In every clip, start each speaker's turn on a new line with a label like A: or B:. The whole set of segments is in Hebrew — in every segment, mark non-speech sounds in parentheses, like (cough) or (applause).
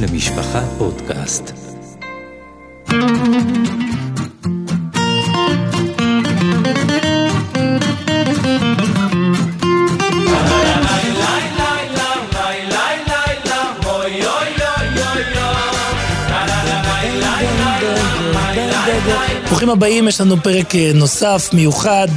A: למשפחה פודקאסט.
B: ברוכים הבאים, יש לנו פרק אה, נוסף, מיוחד,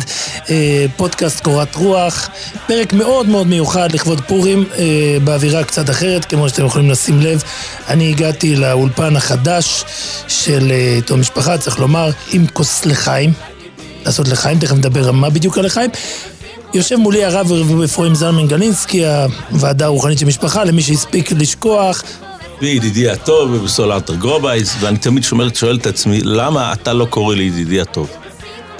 B: אה, פודקאסט קורת רוח. פרק מאוד מאוד מיוחד לכבוד פורים, אה, באווירה קצת אחרת, כמו שאתם יכולים לשים לב. אני הגעתי לאולפן החדש של עיתון משפחה, צריך לומר, עם כוס לחיים. לעשות לחיים, תכף נדבר מה בדיוק על לחיים. יושב מולי הרב אפרים זלמן גלינסקי, הוועדה הרוחנית של משפחה, למי שהספיק לשכוח.
C: וידידי הטוב ובסולארטר גרובייס, ואני תמיד שומר, שואל את עצמי, למה אתה לא קורא לי ידידי הטוב?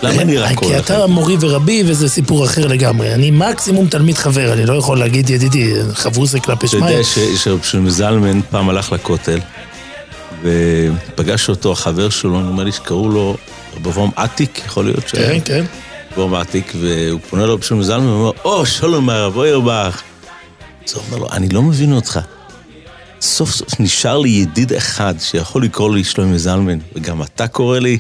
C: למה אני רק קורא
B: כי
C: לך?
B: אתה מורי ורבי וזה סיפור אחר לגמרי. אני מקסימום תלמיד חבר, אני לא יכול להגיד ידידי, חברו זה כלפי
C: אתה
B: שמיים.
C: יודע ש- שרב זלמן פעם הלך לכותל, ופגש אותו החבר שלו, נדמה לי שקראו לו רב אברהם עתיק, יכול להיות ש...
B: כן, כן.
C: רב עתיק, והוא פונה לרב שלמה זלמן ואומר, או, שלום הרב אוירבך. אז הוא אומר לו, אני לא מבין אותך. סוף סוף נשאר לי ידיד אחד שיכול לקרוא לי שלמה זלמן, וגם אתה קורא לי?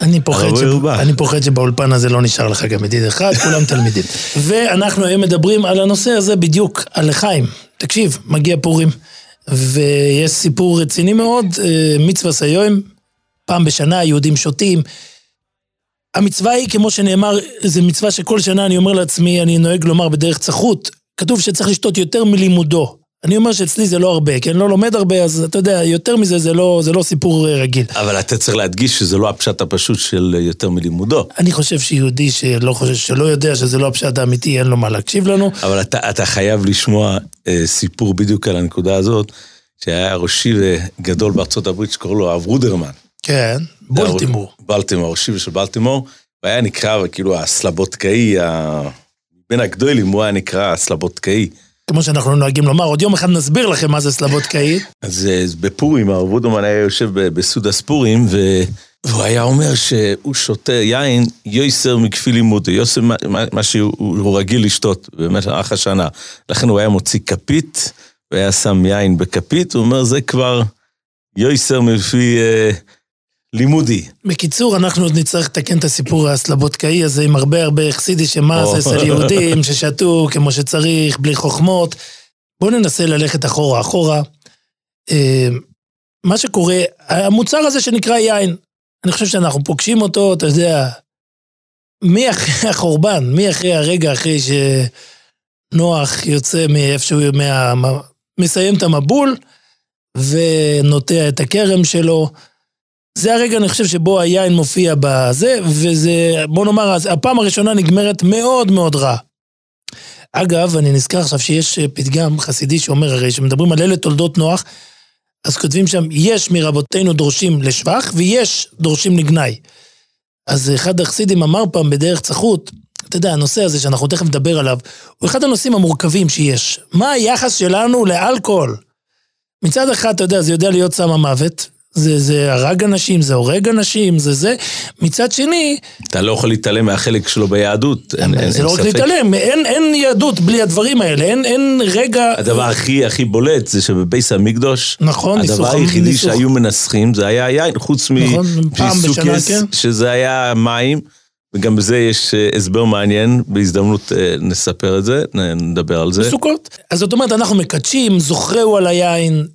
B: אני פוחד, ש... אני פוחד שבאולפן הזה לא נשאר לך גם ידיד אחד, (laughs) כולם תלמידים. ואנחנו היום מדברים על הנושא הזה בדיוק, על לחיים. תקשיב, מגיע פורים, ויש סיפור רציני מאוד, אה, מצווה סיום, פעם בשנה היהודים שותים. המצווה היא, כמו שנאמר, זו מצווה שכל שנה אני אומר לעצמי, אני נוהג לומר בדרך צחות, כתוב שצריך לשתות יותר מלימודו. אני אומר שאצלי זה לא הרבה, כי אני לא לומד הרבה, אז אתה יודע, יותר מזה זה לא, זה לא סיפור אה, רגיל.
C: אבל אתה צריך להדגיש שזה לא הפשט הפשוט של יותר מלימודו.
B: אני חושב שיהודי שלא חושב, שלא יודע שזה לא הפשט האמיתי, אין לו מה להקשיב לנו.
C: אבל אתה, אתה חייב לשמוע אה, סיפור בדיוק על הנקודה הזאת, שהיה ראשי גדול בארצות הברית שקוראים לו הרב רודרמן.
B: כן, בולטימור.
C: בלטימור, ראשי של בלטימור, והיה נקרא כאילו הסלבודקאי. בין הגדולים הוא היה נקרא הסלבודקאי.
B: כמו שאנחנו נוהגים לומר, עוד יום אחד נסביר לכם מה זה סלבודקאי.
C: אז אה, בפורים, הרב רודרמן היה יושב בסעודת פורים. והוא היה אומר שהוא שותה יין יויסר מכפי לימודי, יוסר מה, שהוא הוא רגיל לשתות במשך השנה. לכן הוא היה מוציא כפית, והיה שם יין בכפית, הוא אומר, זה כבר יויסר מפי אה, לימודי.
B: בקיצור, אנחנו עוד נצטרך לתקן את הסיפור הסלבודקאי הזה עם הרבה הרבה חסידי. זה אצל יהודים ששתו כמו שצריך, בלי חוכמות. בואו ננסה ללכת אחורה, אחורה. אה, מה שקורה, המוצר הזה שנקרא יין, אני חושב שאנחנו פוגשים אותו, אתה יודע, מי אחרי החורבן, מי אחרי הרגע אחרי שנוח יוצא מאיפשהו, מה, מסיים את המבול ונוטע את הכרם שלו. זה הרגע, אני חושב, שבו היין מופיע בזה, וזה, בוא נאמר, הפעם הראשונה נגמרת מאוד מאוד רע. אגב, אני נזכר עכשיו שיש פתגם חסידי שאומר הרי, שמדברים על אלה תולדות נוח, אז כותבים שם, יש מרבותינו דורשים לשבח, ויש דורשים לגנאי. אז אחד החסידים אמר פעם בדרך צחות, אתה יודע, הנושא הזה שאנחנו תכף נדבר עליו, הוא אחד הנושאים המורכבים שיש. מה היחס שלנו לאלכוהול? מצד אחד, אתה יודע, זה יודע להיות סם המוות, זה, זה הרג אנשים, זה הורג אנשים, זה זה. מצד שני,
C: אתה לא יכול להתעלם מהחלק שלו ביהדות, אין, אין,
B: זה
C: אין
B: לא רק. להתעלם, אין, אין יהדות בלי הדברים האלה, אין, אין רגע...
C: הדבר הכי הכי בולט זה שבבייס המקדוש,
B: נכון,
C: הדבר
B: ניסוך-
C: היחידי
B: ניסוך.
C: שהיו מנסחים זה היה יין, חוץ
B: נכון,
C: מפיסוקס,
B: כן.
C: שזה היה מים, וגם בזה יש אה, הסבר מעניין, בהזדמנות אה, נספר את זה, נדבר על זה.
B: בסוכות. אז זאת אומרת, אנחנו מקדשים, זוכרהו על היין.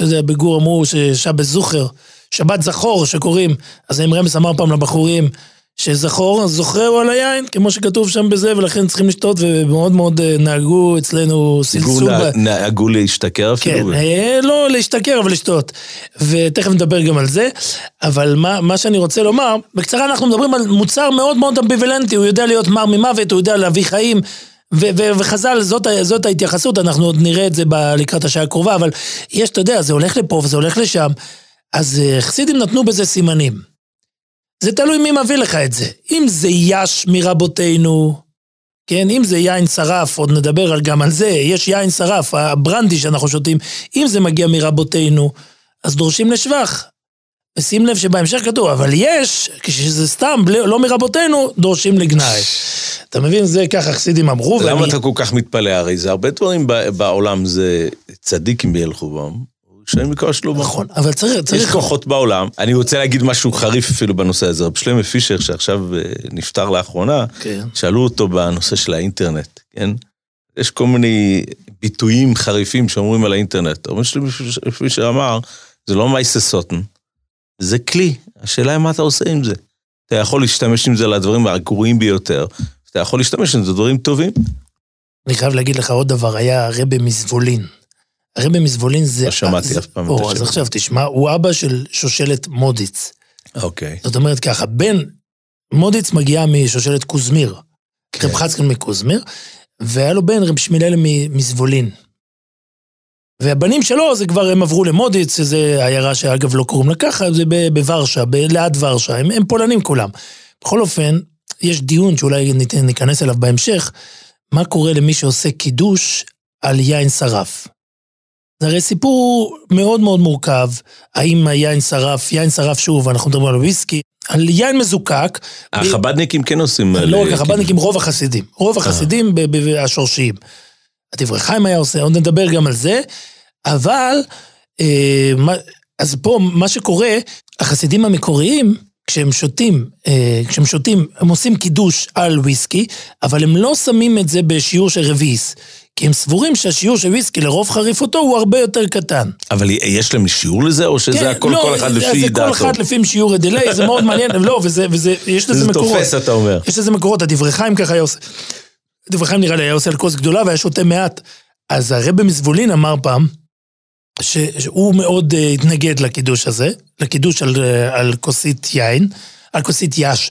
B: אתה יודע, בגור אמרו ששבת זוכר, שבת זכור שקוראים. אז האם רמס אמר פעם לבחורים שזכור, אז זוכרהו על היין, כמו שכתוב שם בזה, ולכן צריכים לשתות, ומאוד מאוד אה, נהגו אצלנו סלסול.
C: נהגו- להשתכר
B: כן,
C: אפילו.
B: אה, לא להשתכר, אבל לשתות. ותכף נדבר גם על זה. אבל מה, מה שאני רוצה לומר, בקצרה אנחנו מדברים על מוצר מאוד מאוד אמביוולנטי, הוא יודע להיות מר ממוות, הוא יודע להביא חיים. וחז"ל, זאת, זאת ההתייחסות, אנחנו עוד נראה את זה לקראת השעה הקרובה, אבל יש, אתה יודע, זה הולך לפה וזה הולך לשם. אז אה, חסידים נתנו בזה סימנים. זה תלוי מי מביא לך את זה. אם זה יש מרבותינו, כן, אם זה יין שרף, עוד נדבר גם על זה, יש יין שרף, הברנדי שאנחנו שותים, אם זה מגיע מרבותינו, אז דורשים לשבח. ושים לב שבהמשך כתוב, אבל יש, כשזה סתם, לא מרבותינו, דורשים לגנאי. אתה מבין? זה ככה חסידים אמרו.
C: למה
B: ואני-
C: אתה כל כך מתפלא? הרי זה הרבה דברים בעולם זה צדיקים בילכו בם. שאין מכוח שלמה.
B: נכון, אבל צריך...
C: יש
B: צריך...
C: כוחות בעולם. אני רוצה להגיד משהו חריף אפילו בנושא הזה. רב שלמה פישר, שעכשיו אה, נפטר לאחרונה,
B: כן.
C: שאלו אותו בנושא של האינטרנט, כן? יש כל מיני ביטויים חריפים שאומרים על האינטרנט. רב שלמה פישר אמר, זה לא מייסה סוטן, זה כלי. השאלה היא מה אתה עושה עם זה. אתה יכול להשתמש עם זה לדברים הגרועים ביותר, אתה יכול להשתמש עם זה לדברים טובים.
B: אני חייב להגיד לך עוד דבר, היה הרבי מזבולין. הרבי מזבולין זה...
C: לא שמעתי אף פעם את
B: או, אז. עכשיו תשמע, הוא אבא של שושלת מודיץ.
C: אוקיי.
B: זאת אומרת ככה, בן מודיץ מגיע משושלת קוזמיר.
C: כן.
B: רב חצקן מקוזמיר, והיה לו בן רב שמואל מ- מזבולין. והבנים שלו, זה כבר, הם עברו למודיץ, שזה עיירה שאגב לא קוראים לה ככה, זה בוורשה, ליד ורשה, הם, הם פולנים כולם. בכל אופן, יש דיון שאולי ניכנס אליו בהמשך, מה קורה למי שעושה קידוש על יין שרף. זה הרי סיפור מאוד מאוד מורכב, האם היין שרף, יין שרף שוב, אנחנו מדברים על וויסקי, על יין מזוקק,
C: החבדניקים כן עושים...
B: לא רק החב"דניקים, רוב החסידים. רוב החסידים ב- ב- ב- השורשיים. הדברי חיים היה עושה, עוד נדבר גם על זה, אבל, אה, מה- אז פה מה שקורה, החסידים המקוריים, כשהם שותים, אה, כשהם שותים, הם עושים קידוש על וויסקי, אבל הם לא שמים את זה בשיעור של רביעיס. כי הם סבורים שהשיעור של וויסקי לרוב חריפותו הוא הרבה יותר קטן.
C: אבל יש להם שיעור לזה, או שזה הכל
B: לא,
C: כל אחד
B: זה-
C: לפי
B: זה
C: דעתו?
B: כל אחד לפי שיעור דיליי, זה מאוד מעניין, לא, וזה, וזה, יש לזה
C: זה
B: מקורות.
C: תופס, אתה אומר.
B: יש לזה מקורות, הדברי חיים ככה היה עושה. דברי חיים נראה לי היה עושה על כוס גדולה והיה שותה מעט. אז הרבי מלובלין אמר פעם, ש- שהוא מאוד uh, התנגד לקידוש הזה, לקידוש על, uh, על כוסית יין, על כוסית יי"ש.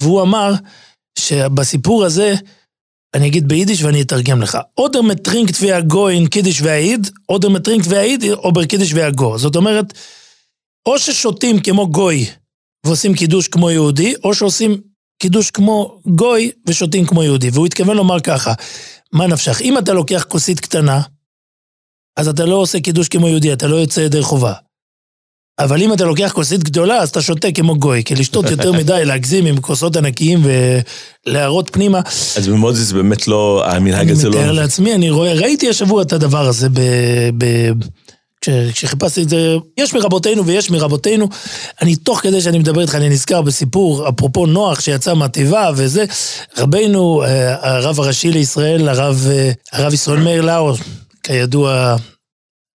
B: והוא אמר שבסיפור הזה, אני אגיד ביידיש ואני אתרגם לך. אודר מטרינקט והגו אין קידיש והעיד, אודר מטרינקט והעיד, אובר קידיש והגו. זאת אומרת, או ששותים כמו גוי ועושים קידוש כמו יהודי, או שעושים קידוש כמו גוי ושותים כמו יהודי. והוא התכוון לומר ככה, מה נפשך? אם אתה לוקח כוסית קטנה, אז אתה לא עושה קידוש כמו יהודי, אתה לא יוצא ידי חובה. אבל אם אתה לוקח כוסית גדולה, אז אתה שותה כמו גוי, כי לשתות יותר (laughs) מדי, להגזים עם כוסות ענקיים ולהראות פנימה.
C: אז במוזיס באמת לא, המנהג
B: אני
C: הזה לא...
B: מתאר לעצמי, אני רואה, ראיתי השבוע את הדבר הזה ב... ב כש- כשחיפשתי את זה, יש מרבותינו ויש מרבותינו. אני, תוך כדי שאני מדבר איתך, אני נזכר בסיפור, אפרופו נוח שיצא מהתיבה וזה, רבנו, אה, הרב הראשי לישראל, הרב, אה, הרב ישראל מאיר לאו, כידוע,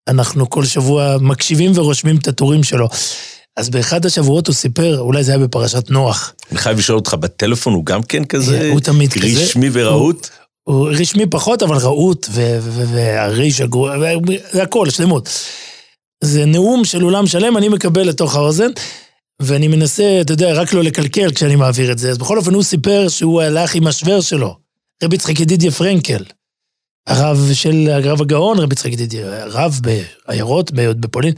B: אנחנו כל שבוע מקשיבים ורושמים את הטורים שלו. אז באחד השבועות הוא סיפר, אולי זה היה בפרשת נוח.
C: אני חייב לשאול אותך, בטלפון הוא גם כן כזה?
B: הוא תמיד כזה.
C: רשמי ורהוט?
B: הוא רשמי פחות, אבל רהוט, והריש זה הכל, שלמות. זה נאום של אולם שלם, אני מקבל לתוך האוזן, ואני מנסה, אתה יודע, רק לא לקלקל כשאני מעביר את זה. אז בכל אופן, הוא סיפר שהוא הלך עם השוור שלו, רבי יצחק ידידיה פרנקל, הרב של הרב הגאון, רבי יצחק ידידיה, רב בעיירות, בפולין,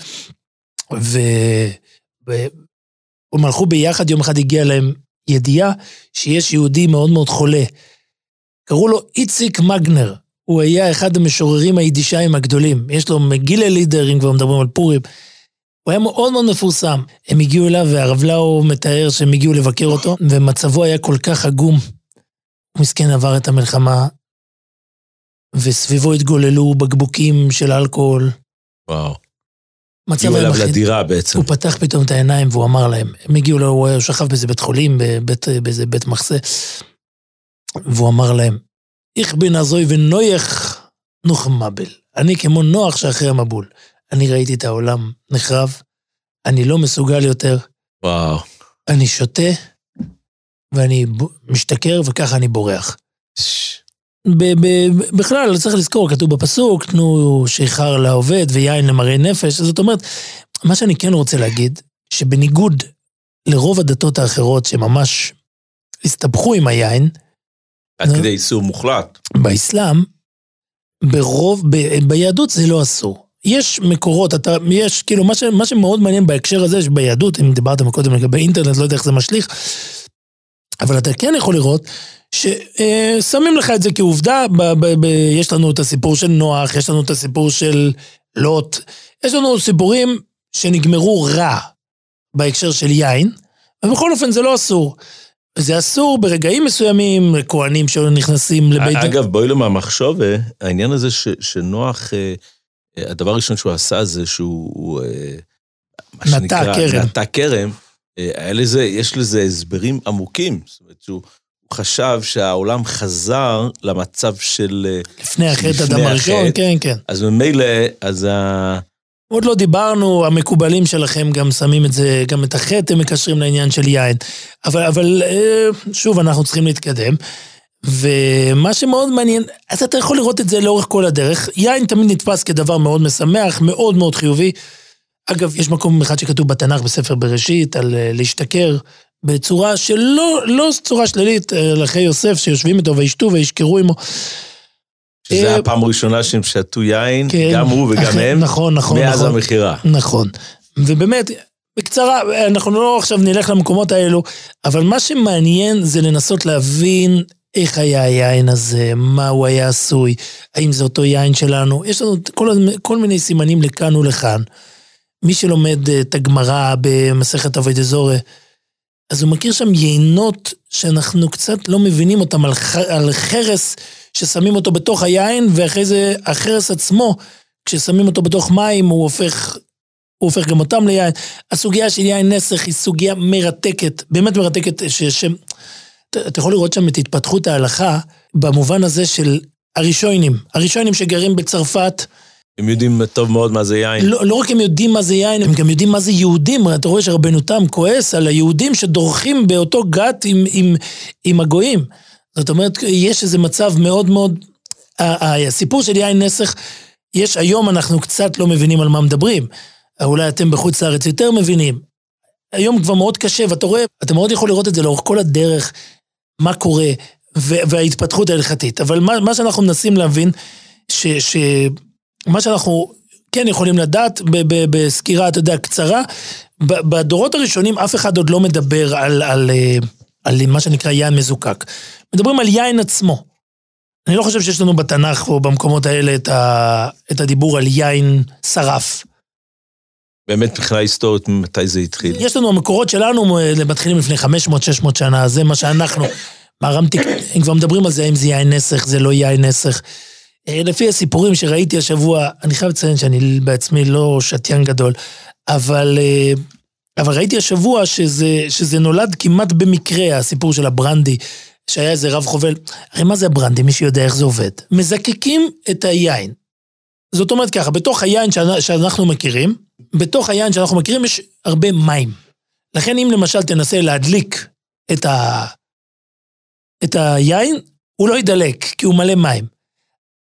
B: והם הלכו ביחד, יום אחד הגיעה להם ידיעה שיש יהודי מאוד מאוד חולה. קראו לו איציק מגנר. הוא היה אחד המשוררים היידישיים הגדולים. יש לו מגילה לידר, אם כבר מדברים על פורים. הוא היה מאוד מאוד מפורסם. הם הגיעו אליו, והרב לאו מתאר שהם הגיעו לבקר אותו, ומצבו היה כל כך עגום. הוא מסכן עבר את המלחמה, וסביבו התגוללו בקבוקים של אלכוהול.
C: וואו.
B: מצב
C: הגיעו
B: היה
C: אליו. לדירה בעצם.
B: הוא פתח פתאום את העיניים והוא אמר להם, הם הגיעו לו, הוא שכב באיזה בית חולים, בבית, באיזה בית מחסה, והוא אמר להם, איך בין הזוי ונויח נוח מבל. אני כמו נוח שאחרי המבול. אני ראיתי את העולם נחרב, אני לא מסוגל יותר,
C: וואו.
B: אני שותה, ואני משתכר וככה אני בורח. ב- ב- בכלל, צריך לזכור, כתוב בפסוק, תנו שיכר לעובד ויין למראי נפש. זאת אומרת, מה שאני כן רוצה להגיד, שבניגוד לרוב הדתות האחרות שממש הסתבכו עם היין,
C: עד
B: נו.
C: כדי איסור מוחלט.
B: באסלאם, ברוב, ב, ביהדות זה לא אסור. יש מקורות, אתה, יש, כאילו, מה, ש, מה שמאוד מעניין בהקשר הזה, שביהדות, אם דיברתם קודם לגבי אינטרנט, לא יודע איך זה משליך, אבל אתה כן יכול לראות ששמים לך את זה כעובדה, ב, ב, ב, יש לנו את הסיפור של נוח, יש לנו את הסיפור של לוט, יש לנו סיפורים שנגמרו רע בהקשר של יין, ובכל אופן זה לא אסור. זה אסור ברגעים מסוימים לכהנים שנכנסים לבית...
C: אגב, בואי לו מהמחשוב, העניין הזה ש- שנוח אה, הדבר הראשון שהוא עשה זה שהוא... אה,
B: נטע כרם.
C: נטע כרם. אה, היה לזה, יש לזה הסברים עמוקים. זאת אומרת שהוא הוא חשב שהעולם חזר למצב של... אה,
B: לפני החטא אדם הראשון. כן, כן.
C: אז ממילא, אז ה...
B: עוד לא דיברנו, המקובלים שלכם גם שמים את זה, גם את החטא הם מקשרים לעניין של יין. אבל, אבל אה, שוב, אנחנו צריכים להתקדם. ומה שמאוד מעניין, אז אתה יכול לראות את זה לאורך כל הדרך. יין תמיד נתפס כדבר מאוד משמח, מאוד מאוד חיובי. אגב, יש מקום אחד שכתוב בתנ"ך בספר בראשית על אה, להשתכר בצורה שלא לא צורה שלילית, אה, על אחי יוסף שיושבים איתו וישתו וישכרו עמו.
C: שזה
B: אה,
C: הפעם הראשונה שהם שתו יין,
B: כן.
C: גם הוא וגם
B: אחרי- (laughs)
C: הם,
B: נכון, נכון,
C: מאז
B: נכון.
C: המכירה.
B: נכון. ובאמת, בקצרה, אנחנו לא עכשיו נלך למקומות האלו, אבל מה שמעניין זה לנסות להבין איך היה היין הזה, מה הוא היה עשוי, האם זה אותו יין שלנו. יש לנו כל, כל מיני סימנים לכאן ולכאן. מי שלומד אה, את הגמרא במסכת אבי דזורי, אז הוא מכיר שם יינות שאנחנו קצת לא מבינים אותם על, ח, על חרס ששמים אותו בתוך היין, ואחרי זה החרס עצמו, כששמים אותו בתוך מים, הוא הופך, הוא הופך גם אותם ליין. הסוגיה של יין נסך היא סוגיה מרתקת, באמת מרתקת, ש... ש... אתה, אתה יכול לראות שם את התפתחות ההלכה במובן הזה של הראשונים. הראשונים שגרים בצרפת,
C: הם יודעים טוב מאוד מה זה יין.
B: לא, לא רק הם יודעים מה זה יין, הם גם יודעים מה זה יהודים. אתה רואה שרבנו תם כועס על היהודים שדורכים באותו גת עם, עם, עם הגויים. זאת אומרת, יש איזה מצב מאוד מאוד... הסיפור של יין נסך, יש היום אנחנו קצת לא מבינים על מה מדברים. אולי אתם בחוץ לארץ יותר מבינים. היום כבר מאוד קשה, ואתה רואה, אתה מאוד יכול לראות את זה לאורך כל הדרך, מה קורה, וההתפתחות ההלכתית. אבל מה, מה שאנחנו מנסים להבין, ש... ש מה שאנחנו כן יכולים לדעת בסקירה, אתה יודע, קצרה, בדורות הראשונים אף אחד עוד לא מדבר על, על, אה, על מה שנקרא יין מזוקק. מדברים על יין עצמו. אני לא חושב שיש לנו בתנ"ך או במקומות האלה את, ה, את הדיבור על יין שרף.
C: באמת מבחינה היסטורית, מתי זה התחיל.
B: יש לנו, המקורות שלנו אה, מתחילים לפני 500-600 שנה, זה מה שאנחנו, (laughs) מהרמתיק, הם כבר מדברים על זה, האם זה יין נסך, זה לא יין נסך. אה, לפי הסיפורים שראיתי השבוע, אני חייב לציין שאני בעצמי לא שתיין גדול, אבל, אה, אבל ראיתי השבוע שזה, שזה נולד כמעט במקרה, הסיפור של הברנדי, שהיה איזה רב חובל. הרי מה זה הברנדי? מי שיודע איך זה עובד. מזקקים את היין. זאת אומרת ככה, בתוך היין שאנ- שאנחנו מכירים, בתוך היין שאנחנו מכירים יש הרבה מים. לכן אם למשל תנסה להדליק את, ה... את היין, הוא לא ידלק, כי הוא מלא מים.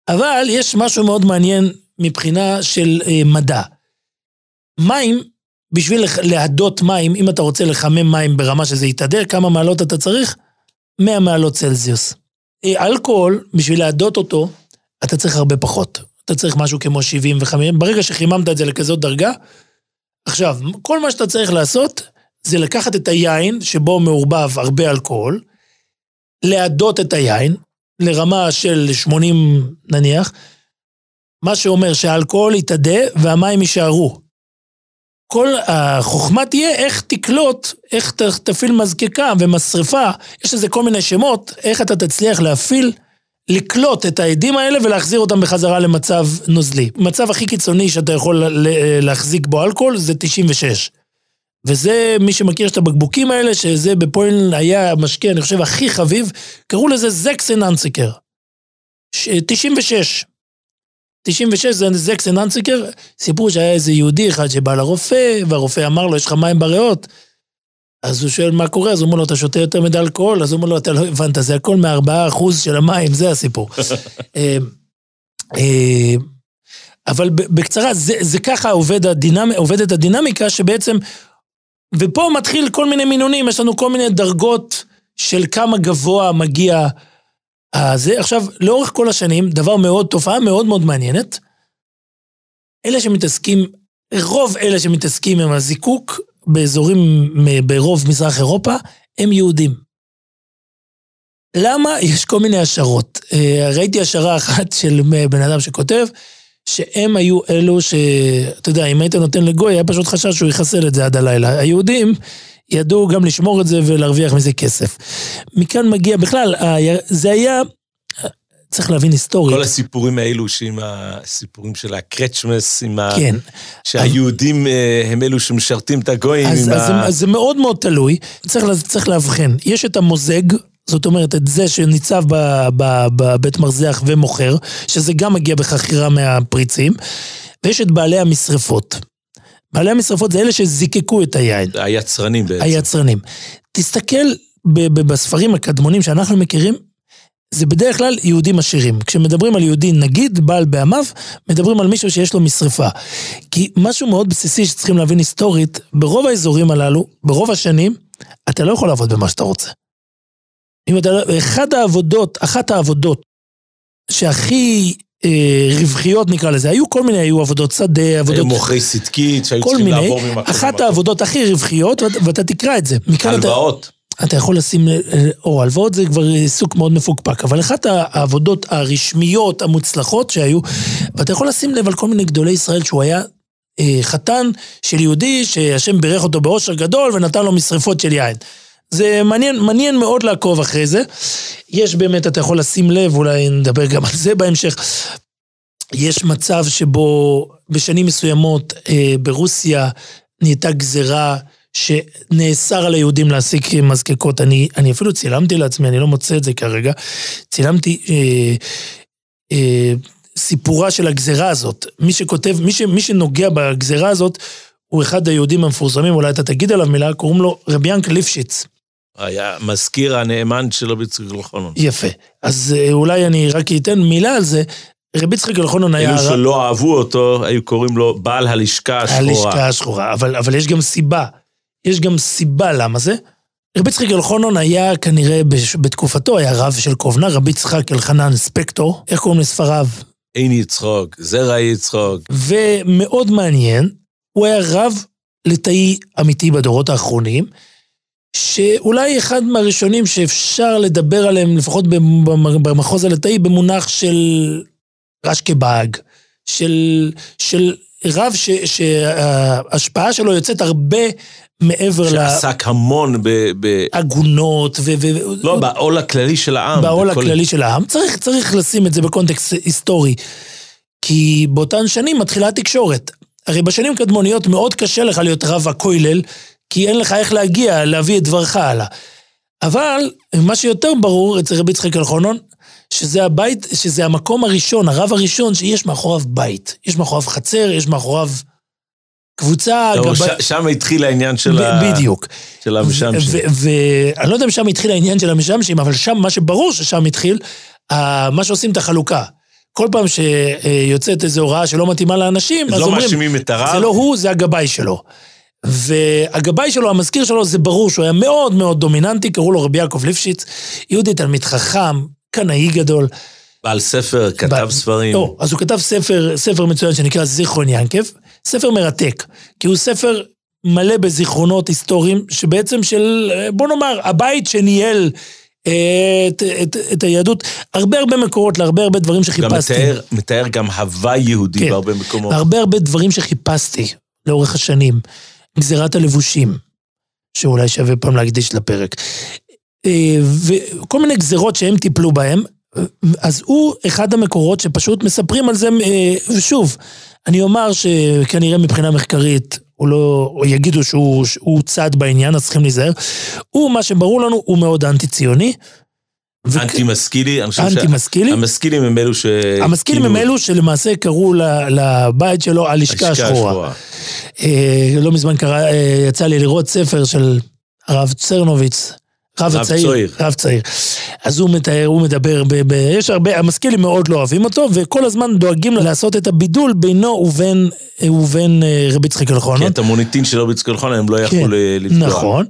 B: אבל יש משהו מאוד מעניין מבחינה של אה, מדע. מים, בשביל להדות מים, אם אתה רוצה לחמם מים ברמה שזה יתהדר, כמה מעלות אתה צריך? 100 מעלות צלזיוס. אה, אלכוהול, בשביל להדות אותו, אתה צריך הרבה פחות. אתה צריך משהו כמו 75, ברגע שחיממת את זה לכזאת דרגה, עכשיו, כל מה שאתה צריך לעשות, זה לקחת את היין, שבו מעורבב הרבה אלכוהול, להדות את היין, לרמה של 80 נניח, מה שאומר שהאלכוהול יתאדה והמים יישארו. כל החוכמה תהיה איך תקלוט, איך תפעיל מזקקה ומשרפה, יש לזה כל מיני שמות, איך אתה תצליח להפעיל, לקלוט את העדים האלה ולהחזיר אותם בחזרה למצב נוזלי. מצב הכי קיצוני שאתה יכול ל- להחזיק בו אלכוהול זה 96. וזה, מי שמכיר את הבקבוקים האלה, שזה בפוילן היה המשקה, אני חושב, הכי חביב, קראו לזה זקסן אנסיקר. ש- 96. 96 זה זקסן אנסיקר, סיפור שהיה איזה יהודי אחד שבא לרופא, והרופא אמר לו, יש לך מים בריאות? אז הוא שואל מה קורה, אז הוא אומר לו, אתה שותה יותר מדי אלכוהול? אז הוא אומר לו, אתה לא הבנת, זה הכל מהארבעה אחוז של המים, זה הסיפור. (laughs) אה, אה, אבל בקצרה, זה, זה ככה עובד הדינמ... עובדת הדינמיקה שבעצם, ופה מתחיל כל מיני מינונים, יש לנו כל מיני דרגות של כמה גבוה מגיע הזה. עכשיו, לאורך כל השנים, דבר מאוד, תופעה מאוד מאוד מעניינת, אלה שמתעסקים, רוב אלה שמתעסקים עם הזיקוק באזורים, ברוב מזרח אירופה, הם יהודים. למה? יש כל מיני השערות. אה, ראיתי השערה אחת של בן אדם שכותב, שהם היו אלו ש... אתה יודע, אם היית נותן לגוי, היה פשוט חשש שהוא יחסל את זה עד הלילה. היהודים ידעו גם לשמור את זה ולהרוויח מזה כסף. מכאן מגיע, בכלל, ה- זה היה... צריך להבין היסטורית.
C: כל הסיפורים האלו שעם הסיפורים של הקרצ'מס, עם ה...
B: כן.
C: שהיהודים אה, הם אלו שמשרתים את הגויים,
B: אז, אז,
C: ה...
B: זה, זה מאוד מאוד תלוי, צריך, צריך להבחן. יש את המוזג, זאת אומרת, את זה שניצב בבית מרזח ומוכר, שזה גם מגיע בחכירה מהפריצים, ויש את בעלי המשרפות. בעלי המשרפות זה אלה שזיקקו את היין,
C: היצרנים בעצם.
B: היצרנים. תסתכל בספרים הקדמונים שאנחנו מכירים, זה בדרך כלל יהודים עשירים. כשמדברים על יהודי נגיד, בעל בעמיו, מדברים על מישהו שיש לו משרפה. כי משהו מאוד בסיסי שצריכים להבין היסטורית, ברוב האזורים הללו, ברוב השנים, אתה לא יכול לעבוד במה שאתה רוצה. אם אתה לא... אחד העבודות, אחת העבודות שהכי אה, רווחיות נקרא לזה, היו כל מיני, היו עבודות שדה,
C: היו
B: עבודות...
C: מוכרי סדקית שהיו
B: כל
C: צריכים
B: מיני,
C: לעבור ממקום
B: אחת
C: למקום.
B: העבודות הכי רווחיות, ואת- ואתה תקרא את זה. מכאן אתה-
C: הלוואות.
B: אתה יכול לשים, או הלוואות זה כבר עיסוק מאוד מפוקפק, אבל אחת העבודות הרשמיות המוצלחות שהיו, ואתה יכול לשים לב על כל מיני גדולי ישראל שהוא היה אה, חתן של יהודי שהשם בירך אותו באושר גדול ונתן לו משרפות של יין. זה מעניין, מעניין מאוד לעקוב אחרי זה. יש באמת, אתה יכול לשים לב, אולי נדבר גם על זה בהמשך. יש מצב שבו בשנים מסוימות אה, ברוסיה נהייתה גזירה שנאסר על היהודים להשיג מזקקות. אני, אני אפילו צילמתי לעצמי, אני לא מוצא את זה כרגע. צילמתי אה, אה, סיפורה של הגזירה הזאת. מי שכותב, מי, ש, מי שנוגע בגזירה הזאת, הוא אחד היהודים המפורסמים, אולי אתה תגיד עליו מילה, קוראים לו רבי ינקל ליפשיץ.
C: היה מזכיר הנאמן שלו בצריך אלחונון.
B: יפה. אז אה, אולי אני רק אתן מילה על זה. רבי יצחק אלחונון היה...
C: אלו שלא אהבו אותו, היו קוראים לו בעל הלשכה השחורה.
B: הלשכה השחורה, אבל, אבל יש גם סיבה. יש גם סיבה למה זה. רבי יצחק אלחונון היה כנראה בש- בתקופתו, היה רב של קובנה, רבי יצחק אלחנן ספקטור, איך קוראים לספריו?
C: אין יצחוק, זרע יצחוק.
B: ומאוד מעניין, הוא היה רב ליטאי אמיתי בדורות האחרונים, שאולי אחד מהראשונים שאפשר לדבר עליהם, לפחות במ- במחוז הליטאי, במונח של רשקבאג, של, של רב ש- שההשפעה שלו יוצאת הרבה מעבר
C: שעסק המון ב... ב...
B: לעגונות ו... ו-
C: לא, בעול הכללי של העם.
B: בעול
C: בכל-
B: הכללי של העם. צריך, צריך לשים את זה בקונטקסט היסטורי. כי באותן שנים מתחילה התקשורת. הרי בשנים קדמוניות מאוד קשה לך להיות רב הכולל, כי אין לך איך להגיע, להביא את דברך הלאה. אבל מה שיותר ברור אצל רבי יצחק אלחונון, שזה הבית, שזה המקום הראשון, הרב הראשון, שיש מאחוריו בית. יש מאחוריו חצר, יש מאחוריו קבוצה,
C: לא,
B: גבאי-
C: ש- שם התחיל העניין של ה-
B: ב- בדיוק.
C: של המשמשים.
B: ואני לא יודע אם שם התחיל העניין של המשמשים, אבל שם, מה שברור ששם התחיל, ה- מה שעושים את החלוקה. כל פעם שיוצאת איזו הוראה שלא מתאימה לאנשים, אז
C: לא
B: אומרים,
C: מאשימים את הרב.
B: זה לא הוא, זה הגבאי שלו. והגבאי שלו, המזכיר שלו, זה ברור שהוא היה מאוד מאוד דומיננטי, קראו לו רבי יעקב ליפשיץ, יהודי תלמיד חכם, קנאי גדול.
C: בעל ספר, כתב
B: ב-
C: ספרים.
B: לא, אז הוא כתב ספר, ספר מצוין שנקרא זיכרון ינקב, ספר מרתק, כי הוא ספר מלא בזיכרונות היסטוריים, שבעצם של, בוא נאמר, הבית שניהל אה, את, את, את היהדות, הרבה הרבה מקורות להרבה הרבה דברים
C: גם
B: שחיפשתי.
C: מתאר, מתאר גם הוואי יהודי
B: כן.
C: בהרבה מקומות.
B: הרבה הרבה דברים שחיפשתי לאורך השנים. גזירת הלבושים, שאולי שווה פעם להקדיש לפרק. אה, וכל מיני גזירות שהם טיפלו בהם, אז הוא אחד המקורות שפשוט מספרים על זה, אה, ושוב, אני אומר שכנראה מבחינה מחקרית, הוא לא, או יגידו שהוא, שהוא צד בעניין, אז צריכים להיזהר. הוא, מה שברור לנו, הוא מאוד אנטי-ציוני.
C: אנטי משכילי, אני חושב. שהמשכילים הם אלו ש...
B: המשכילים הם אלו שלמעשה קראו לבית שלו הלשכה השחורה. אה, לא מזמן אה, יצא לי לראות ספר של הרב צרנוביץ, רב הצעיר,
C: צויר.
B: רב צעיר. אז הוא מתאר, הוא מדבר, ב, ב, יש הרבה, המשכילים מאוד לא אוהבים אותו, וכל הזמן דואגים לעשות את הבידול בינו ובין, אה, ובין רבי יצחק
C: כי
B: אלחונון.
C: את המוניטין של אוביץ קלחון הם לא יכלו
B: כן,
C: לפגוע.
B: נכון.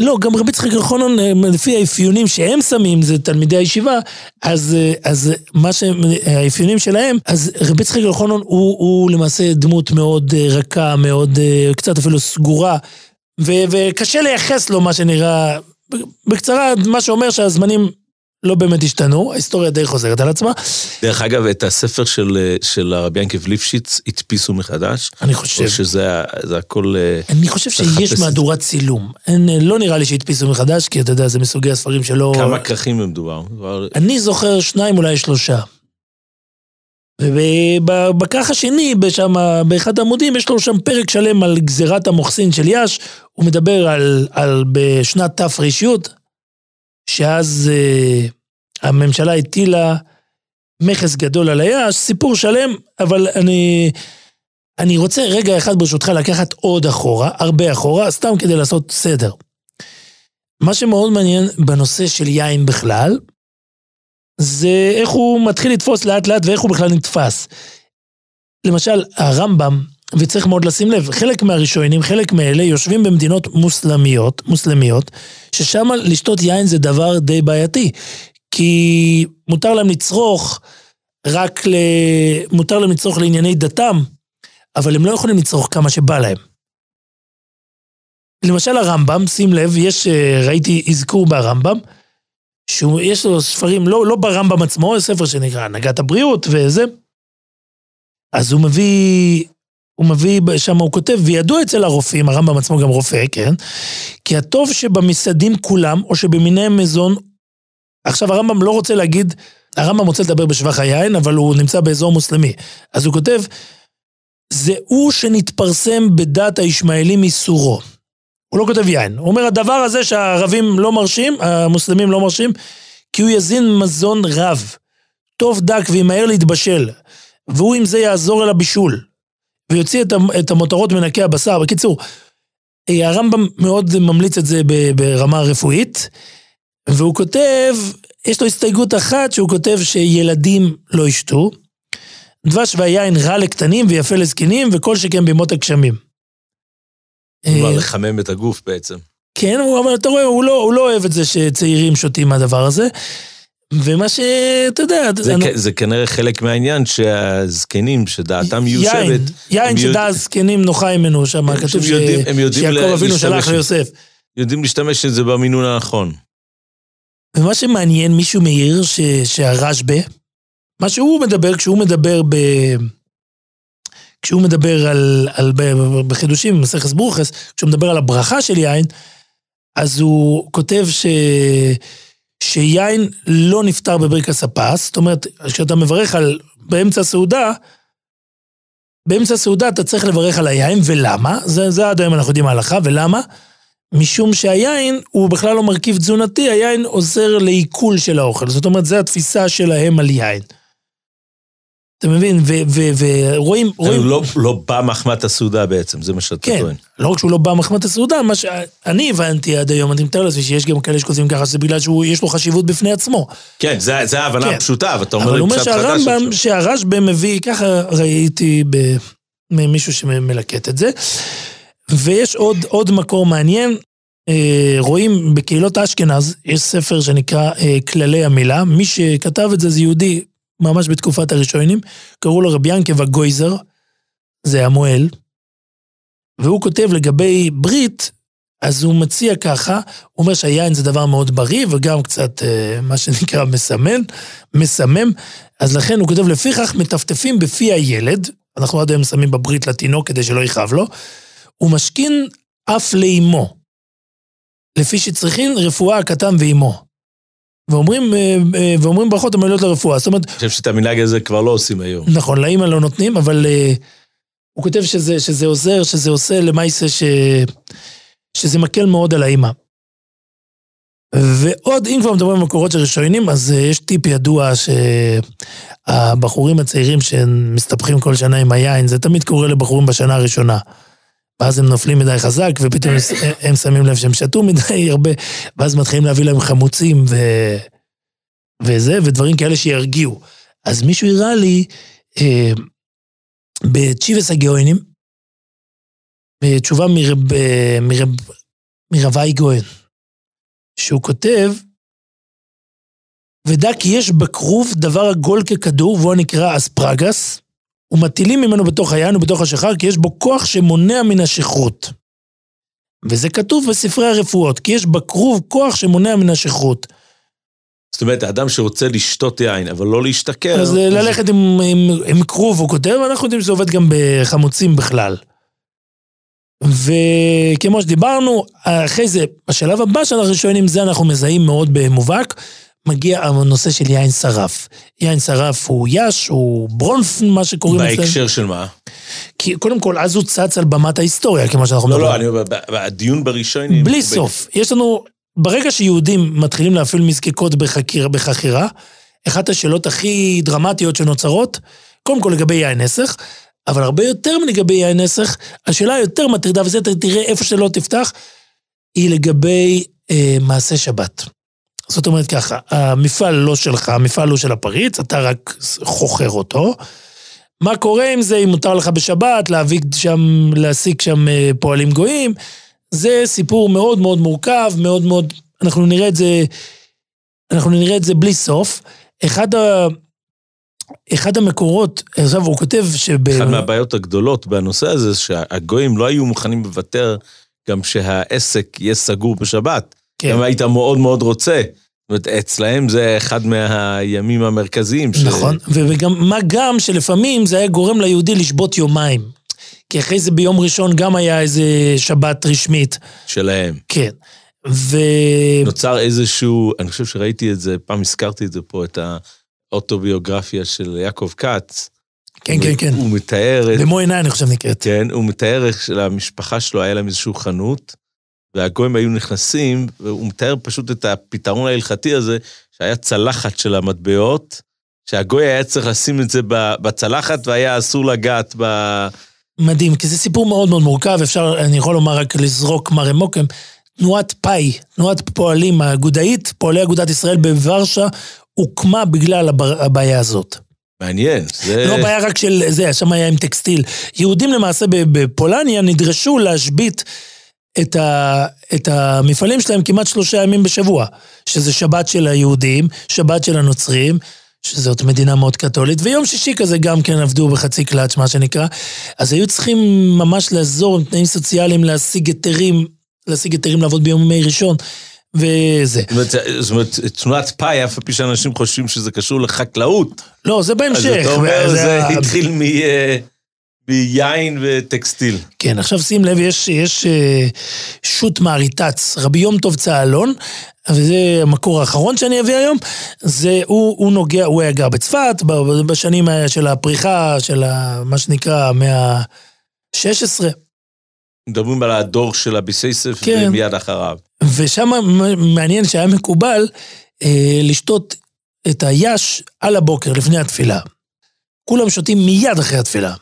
B: לא, גם רבי יצחק אלחונון, אה, לפי האפיונים שהם שמים, זה תלמידי הישיבה, אז, אה, אז מה שהם, האפיונים שלהם, אז רבי יצחק אלחונון הוא, הוא למעשה דמות מאוד אה, רכה, מאוד, קצת אפילו סגורה, ו, וקשה לייחס לו מה שנראה, בקצרה, מה שאומר שהזמנים לא באמת השתנו, ההיסטוריה די חוזרת על עצמה.
C: דרך אגב, את הספר של, של הרבי ינקב ליפשיץ הדפיסו מחדש.
B: אני חושב.
C: או שזה זה הכל... אה,
B: אני חושב שיש מהדורת צילום. אין, לא נראה לי שהדפיסו מחדש, כי אתה יודע, זה מסוגי הספרים שלא...
C: כמה כרכים מדובר?
B: אני זוכר שניים, אולי שלושה. ובכרך השני, שם, באחד העמודים, יש לו שם פרק שלם על גזירת המוחסין של יאש. הוא מדבר על, על בשנת תר"י, שאז אה, הממשלה הטילה מכס גדול על היאש, סיפור שלם, אבל אני, אני רוצה רגע אחד ברשותך לקחת עוד אחורה, הרבה אחורה, סתם כדי לעשות סדר. מה שמאוד מעניין בנושא של יין בכלל, זה איך הוא מתחיל לתפוס לאט לאט ואיך הוא בכלל נתפס. למשל, הרמב"ם, וצריך מאוד לשים לב, חלק מהראשונים, חלק מאלה, יושבים במדינות מוסלמיות, מוסלמיות, ששם לשתות יין זה דבר די בעייתי. כי מותר להם לצרוך רק ל... מותר להם לצרוך לענייני דתם, אבל הם לא יכולים לצרוך כמה שבא להם. למשל הרמב"ם, שים לב, יש, אה, ראיתי אזכור ברמב"ם, שיש לו ספרים, לא, לא ברמב"ם עצמו, יש ספר שנקרא הנהגת הבריאות וזה. אז הוא מביא, הוא מביא, שם הוא כותב, וידוע אצל הרופאים, הרמב"ם עצמו גם רופא, כן? כי הטוב שבמסעדים כולם, או שבמיני מזון, עכשיו הרמב"ם לא רוצה להגיד, הרמב"ם רוצה לדבר בשבח היין, אבל הוא נמצא באזור מוסלמי. אז הוא כותב, זה הוא שנתפרסם בדת הישמעאלים מסורו. הוא לא כותב יין. הוא אומר, הדבר הזה שהערבים לא מרשים, המוסלמים לא מרשים, כי הוא יזין מזון רב, טוב דק וימהר להתבשל, והוא עם זה יעזור אל הבישול, ויוציא את המותרות מנקי הבשר. בקיצור, אה, הרמב"ם מאוד ממליץ את זה ברמה רפואית, והוא כותב, יש לו הסתייגות אחת שהוא כותב שילדים לא ישתו. דבש והיין רע לקטנים ויפה לזקנים, וכל שכן בימות הגשמים.
C: כלומר, אה, לחמם את הגוף בעצם.
B: כן, הוא אומר, אתה רואה, הוא לא, הוא לא אוהב את זה שצעירים שותים מהדבר הזה. ומה שאתה יודע...
C: זה, אני... זה כנראה חלק מהעניין שהזקנים, שדעתם מיושבת...
B: יין, יין שדע יודע... הזקנים נוחה ממנו, שם כתוב ש... שיעקב אבינו שלח ליוסף.
C: יודעים להשתמש את זה במינון הנכון.
B: ומה שמעניין, מישהו מעיר שהרשב"א, מה שהוא מדבר, כשהוא מדבר ב... כשהוא מדבר על, על בחידושים במסכת ברוכס, כשהוא מדבר על הברכה של יין, אז הוא כותב ש, שיין לא נפטר בבריק הספס, זאת אומרת, כשאתה מברך על, באמצע הסעודה, באמצע הסעודה אתה צריך לברך על היין, ולמה? זה, זה עד היום אנחנו יודעים ההלכה, ולמה? משום שהיין הוא בכלל לא מרכיב תזונתי, היין עוזר לעיכול של האוכל. זאת אומרת, זו התפיסה שלהם על יין. אתה מבין? ורואים... רואים...
C: לא, לא בא מחמת הסעודה בעצם, זה מה שאתה
B: כן,
C: טוען.
B: כן, לא רק שהוא לא בא מחמת הסעודה, מה שאני הבנתי עד היום, אני מתאר לעצמי שיש גם כאלה שכותבים ככה, שזה בגלל שיש לו חשיבות בפני עצמו.
C: כן, זה ההבנה כן. הפשוטה, ואתה אומר
B: לי פשט חדש. אבל הוא אומר שהרמב"ם, שהרשב"א מביא, ככה ראיתי ממישהו שמלקט את זה. ויש עוד, עוד מקור מעניין, אה, רואים בקהילות אשכנז, יש ספר שנקרא אה, כללי המילה, מי שכתב את זה זה יהודי ממש בתקופת הראשונים, קראו לו רבי ינקב הגויזר, זה המוהל, והוא כותב לגבי ברית, אז הוא מציע ככה, הוא אומר שהיין זה דבר מאוד בריא וגם קצת, אה, מה שנקרא, מסמן, מסמם, אז לכן הוא כותב, לפיכך מטפטפים בפי הילד, אנחנו עד היום שמים בברית לתינוק כדי שלא יכאב לו, הוא משכין אף לאימו, לפי שצריכין רפואה הקטן ואימו. ואומרים, אה, אה, ואומרים ברכות המעלות לרפואה. זאת אומרת...
C: אני חושב שאת המנהג הזה כבר לא עושים היום.
B: נכון, לאימא לא נותנים, אבל uh, הוא כותב שזה, שזה עוזר, שזה עושה למעשה ש... שזה מקל מאוד על האימא. ועוד, אם כבר מדברים על מקורות של ראשונים, אז יש טיפ ידוע שהבחורים הצעירים שמסתבכים כל שנה עם היין, זה תמיד קורה לבחורים בשנה הראשונה. ואז הם נופלים מדי חזק, ופתאום הם שמים לב שהם שתו מדי הרבה, ואז מתחילים להביא להם חמוצים ו... וזה, ודברים כאלה שירגיעו. אז מישהו הראה לי, אה, בצ'יבס הגאונים, תשובה מרב, מרב, מרבי גויין, שהוא כותב, ודע כי יש בכרוב דבר עגול ככדור, והוא נקרא אספרגס, ומטילים ממנו בתוך היין ובתוך השחר, כי יש בו כוח שמונע מן השכרות. וזה כתוב בספרי הרפואות, כי יש בכרוב כוח שמונע מן השכרות.
C: זאת אומרת, האדם שרוצה לשתות יין, אבל לא להשתכר...
B: אז אה, ללכת עם, עם, עם כרוב, הוא כותב, אנחנו יודעים שזה עובד גם בחמוצים בכלל. וכמו שדיברנו, אחרי זה, בשלב הבא שאנחנו שואלים, זה אנחנו מזהים מאוד במובהק, מגיע הנושא של יין שרף. יין שרף הוא יש, הוא ברונף, מה שקוראים
C: לזה. בהקשר של מה?
B: כי קודם כל, אז הוא צץ על במת ההיסטוריה, כמו שאנחנו
C: מדברים. לא, לא, אני, הדיון בראשון...
B: בלי סוף. יש לנו, ברגע שיהודים מתחילים להפעיל מזקקות בחכירה, אחת השאלות הכי דרמטיות שנוצרות, קודם כל לגבי יין נסך, אבל הרבה יותר מלגבי יין נסך, השאלה היותר מטרידה, וזה תראה איפה שלא תפתח, היא לגבי אה, מעשה שבת. זאת אומרת ככה, המפעל לא שלך, המפעל הוא של הפריץ, אתה רק חוכר אותו. מה קורה עם זה, אם מותר לך בשבת להביא שם, להשיג שם אה, פועלים גויים? זה סיפור מאוד מאוד מורכב, מאוד מאוד, אנחנו נראה את זה, אנחנו נראה את זה בלי סוף. אחד ה... אחד המקורות, עכשיו הוא כותב שב...
C: אחת מהבעיות הגדולות בנושא הזה, שהגויים לא היו מוכנים לוותר גם שהעסק יהיה סגור בשבת. כן. גם היית מאוד מאוד רוצה. זאת אומרת, אצלהם זה אחד מהימים המרכזיים.
B: ש... נכון, וגם, מה גם שלפעמים זה היה גורם ליהודי לשבות יומיים. כי אחרי זה ביום ראשון גם היה איזה שבת רשמית.
C: שלהם.
B: כן. ו...
C: נוצר איזשהו, אני חושב שראיתי את זה, פעם הזכרתי את זה פה, את האוטוביוגרפיה של יעקב כץ.
B: כן, כן, כן.
C: הוא מתאר...
B: במו עיניי אני חושב נקראת.
C: כן, הוא מתאר איך שלמשפחה שלו היה להם איזשהו חנות, והגויים היו נכנסים, והוא מתאר פשוט את הפתרון ההלכתי הזה, שהיה צלחת של המטבעות, שהגוי היה צריך לשים את זה בצלחת והיה אסור לגעת ב...
B: מדהים, כי זה סיפור מאוד מאוד מורכב, אפשר, אני יכול לומר רק לזרוק מראה מוקם. תנועת פאי, תנועת פועלים האגודאית, פועלי אגודת ישראל בוורשה, הוקמה בגלל הבעיה הזאת.
C: מעניין, זה...
B: לא בעיה רק של זה, שם היה עם טקסטיל. יהודים למעשה בפולניה נדרשו להשבית את, ה, את המפעלים שלהם כמעט שלושה ימים בשבוע, שזה שבת של היהודים, שבת של הנוצרים, שזאת מדינה מאוד קתולית, ויום שישי כזה גם כן עבדו בחצי קלאץ', מה שנקרא. אז היו צריכים ממש לעזור עם תנאים סוציאליים להשיג היתרים, להשיג היתרים לעבוד ביום ימי ראשון. וזה.
C: זאת אומרת, תנועת פאי, אף על פי שאנשים חושבים שזה קשור לחקלאות.
B: לא, זה בהמשך. אז
C: אתה אומר, זה התחיל מ... ביין וטקסטיל.
B: כן, עכשיו שים לב, יש, יש אה, שו"ת מעריטץ, רבי יום טוב צהלון, וזה המקור האחרון שאני אביא היום, זה, הוא, הוא נוגע, הוא היה גר בצפת, בשנים של הפריחה, של ה, מה שנקרא, המאה ה-16.
C: מדברים על הדור של אביסייסף כן. ומיד אחריו.
B: ושם מעניין שהיה מקובל אה, לשתות את היש על הבוקר לפני התפילה. כולם שותים מיד אחרי התפילה.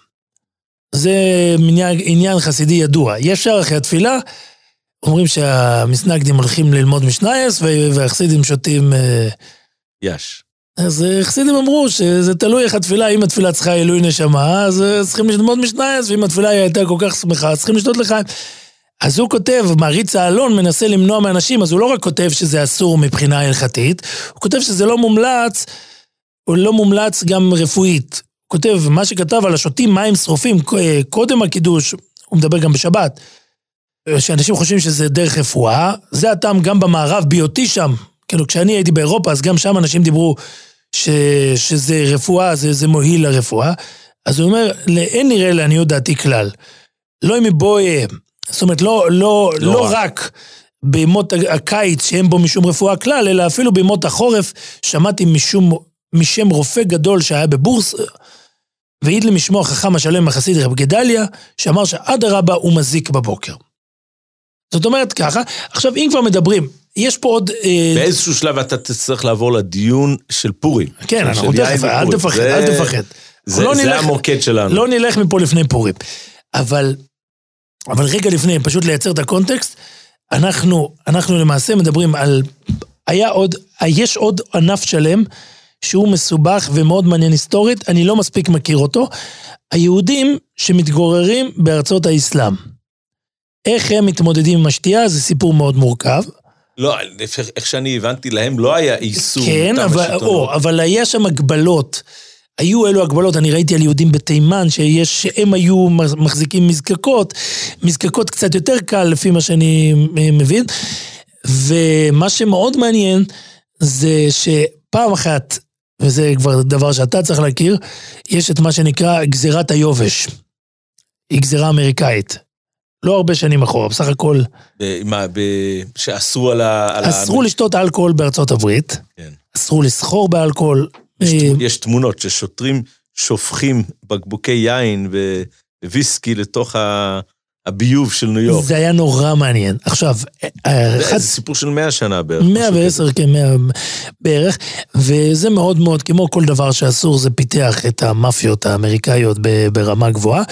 B: זה עניין, עניין חסידי ידוע. יש אפשר אחרי התפילה, אומרים שהמסנגדים הולכים ללמוד משנייס והחסידים שותים... אה,
C: יש.
B: אז אה, חסידים אמרו שזה תלוי איך התפילה, אם התפילה צריכה עילוי נשמה, אז אה, צריכים ללמוד משנייס, ואם התפילה הייתה כל כך שמחה, אז צריכים לשתות לחיים. אז הוא כותב, מעריץ האלון מנסה למנוע מאנשים, אז הוא לא רק כותב שזה אסור מבחינה הלכתית, הוא כותב שזה לא מומלץ, הוא לא מומלץ גם רפואית. כותב, מה שכתב על השותים מים שרופים קודם הקידוש, הוא מדבר גם בשבת, שאנשים חושבים שזה דרך רפואה, זה הטעם גם במערב, בהיותי שם. כאילו, כשאני הייתי באירופה, אז גם שם אנשים דיברו ש, שזה רפואה, זה, זה מועיל לרפואה. אז הוא אומר, אין נראה לעניות דעתי כלל. לא אם מבואי, זאת אומרת, לא, לא, לא, לא רק בימות הקיץ שאין בו משום רפואה כלל, אלא אפילו בימות החורף, שמעתי משום, משם רופא גדול שהיה בבורס, והעיד למשמו החכם השלם החסיד רב גדליה, שאמר שאדרבה הוא מזיק בבוקר. זאת אומרת ככה, עכשיו אם כבר מדברים, יש פה עוד...
C: אה, באיזשהו שלב אתה תצטרך לעבור לדיון של פורים.
B: כן, אנחנו תכף, אל תפחד, אל תפחד.
C: זה, לא זה נלך, המוקד שלנו.
B: לא נלך מפה לפני פורים. אבל, אבל רגע לפני, פשוט לייצר את הקונטקסט, אנחנו, אנחנו למעשה מדברים על... היה עוד, יש עוד ענף שלם שהוא מסובך ומאוד מעניין היסטורית, אני לא מספיק מכיר אותו. היהודים שמתגוררים בארצות האסלאם. איך הם מתמודדים עם השתייה זה סיפור מאוד מורכב.
C: לא, איך שאני הבנתי להם, לא היה איסור.
B: כן, אבל, או, אבל היה שם הגבלות. היו אלו הגבלות, אני ראיתי על יהודים בתימן, שיש, שהם היו מחזיקים מזקקות, מזקקות קצת יותר קל לפי מה שאני מבין. ומה שמאוד מעניין, זה שפעם אחת, וזה כבר דבר שאתה צריך להכיר, יש את מה שנקרא גזירת היובש. היא גזירה אמריקאית. לא הרבה שנים אחורה, בסך הכל
C: מה, ב- שאסרו על ה... על
B: אסרו לשתות אלכוהול בארצות הברית,
C: כן.
B: אסרו לסחור באלכוהול.
C: יש
B: אה,
C: תמונות- יש תמונות ששוטרים שופכים בקבוקי יין ו- וויסקי לתוך ה- הביוב של ניו יורק.
B: זה היה נורא מעניין. עכשיו, אה, אחד...
C: זה סיפור של 100 שנה בערך. משהו
B: 110,
C: כזה.
B: כן, 100 בערך, וזה מאוד מאוד, כמו כל דבר שאסור, זה פיתח את המאפיות האמריקאיות ברמה גבוהה.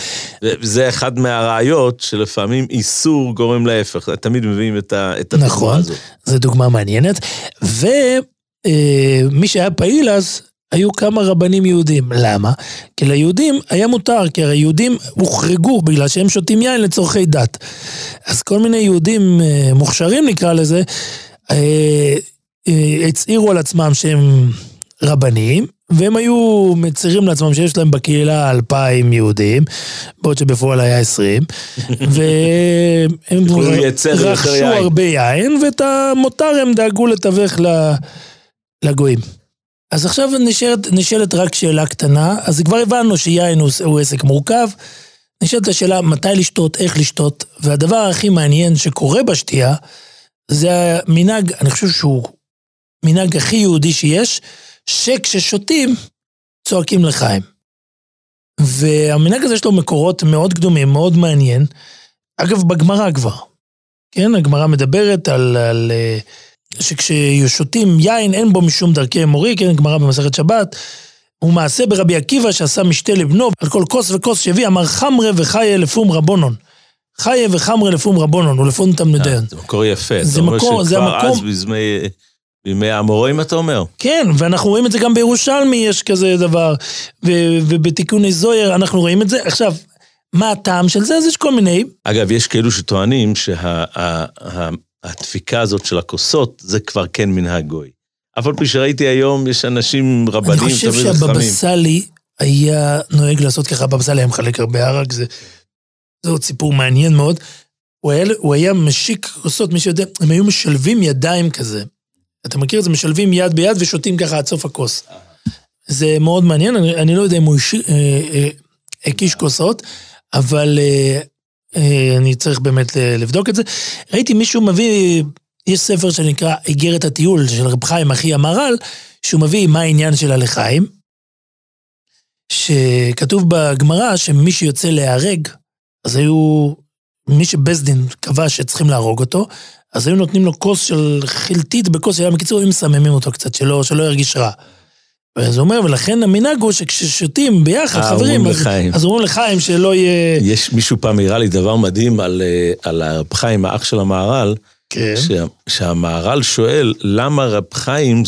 C: וזה אחד מהראיות שלפעמים איסור גורם להפך. תמיד מביאים את הדוגמה
B: נכון.
C: הזאת.
B: זו דוגמה מעניינת. ומי שהיה פעיל אז, היו כמה רבנים יהודים. למה? כי ליהודים היה מותר, כי הרי יהודים הוחרגו בגלל שהם שותים יין לצורכי דת. אז כל מיני יהודים אה, מוכשרים נקרא לזה, אה, אה, הצהירו על עצמם שהם רבנים, והם היו מצהירים לעצמם שיש להם בקהילה אלפיים יהודים, בעוד שבפועל היה עשרים, (laughs) והם רכשו. הרבה יין, ואת המותר הם דאגו לתווך לגויים. אז עכשיו נשאלת, נשאלת רק שאלה קטנה, אז כבר הבנו שיין הוא, הוא עסק מורכב, נשאלת השאלה מתי לשתות, איך לשתות, והדבר הכי מעניין שקורה בשתייה, זה המנהג, אני חושב שהוא מנהג הכי יהודי שיש, שכששותים, צועקים לחיים. והמנהג הזה יש לו מקורות מאוד קדומים, מאוד מעניין. אגב, בגמרא כבר. כן, הגמרא מדברת על, על אה, שכששותים יין אין בו משום דרכי מורי, כן, גמרא במסכת שבת. הוא מעשה ברבי עקיבא שעשה משתה לבנו, על כל כוס וכוס שהביא, אמר חמרה וחיה לפום רבונון. חיה וחמרה לפום רבונון, ולפון תלמידיהן.
C: זה מקור יפה.
B: זה מקור- זה המקום-
C: אז בימי- בימי האמוראים אתה אומר.
B: כן, ואנחנו רואים את זה גם בירושלמי, יש כזה דבר, ו- ובתיקוני זויר אנחנו רואים את זה. עכשיו, מה הטעם של זה? אז יש כל מיני,
C: אגב, יש כאלו שטוענים שהדפיקה הזאת של הכוסות, זה כבר כן מנהג גוי. אף על פי שראיתי היום, יש אנשים
B: אני
C: רבנים
B: חושב
C: תמיד חכמים.
B: שהבבא סאלי היה נוהג לעשות ככה, הבבא סאלי היה מחלק הרבה ערק, זה, זה עוד סיפור מעניין מאוד. הוא היה, הוא היה משיק כוסות, מי שיודע, הם היו משלבים ידיים כזה. אתה מכיר את זה? משלבים יד ביד ושותים ככה עד סוף הכוס. זה מאוד מעניין, אני, אני לא יודע אם הוא השיק- אה, אה, הקיש כוסות, אבל אה, אה, אני צריך באמת אה, לבדוק את זה. ראיתי מישהו מביא, יש ספר שנקרא איגרת הטיול של רב חיים אחי המהר"ל, שהוא מביא מה העניין של הלחיים, שכתוב בגמרא שמי שיוצא להיהרג, אז היו, מי שבית דין קבע שצריכים להרוג אותו, אז היו נותנים לו כוס של חלטית בכוס, היה בקיצור, היו מסממים אותו קצת, שלא, שלא ירגיש רע. אז הוא אומר, ולכן המנהג הוא שכששותים ביחד,
C: אה,
B: חברים, אז. אז אומרים לחיים שלא יהיה...
C: יש מישהו פעם הראה לי דבר מדהים על, אה, על הרב חיים, האח של המהר"ל,
B: כן.
C: שה, שהמהר"ל שואל למה רב חיים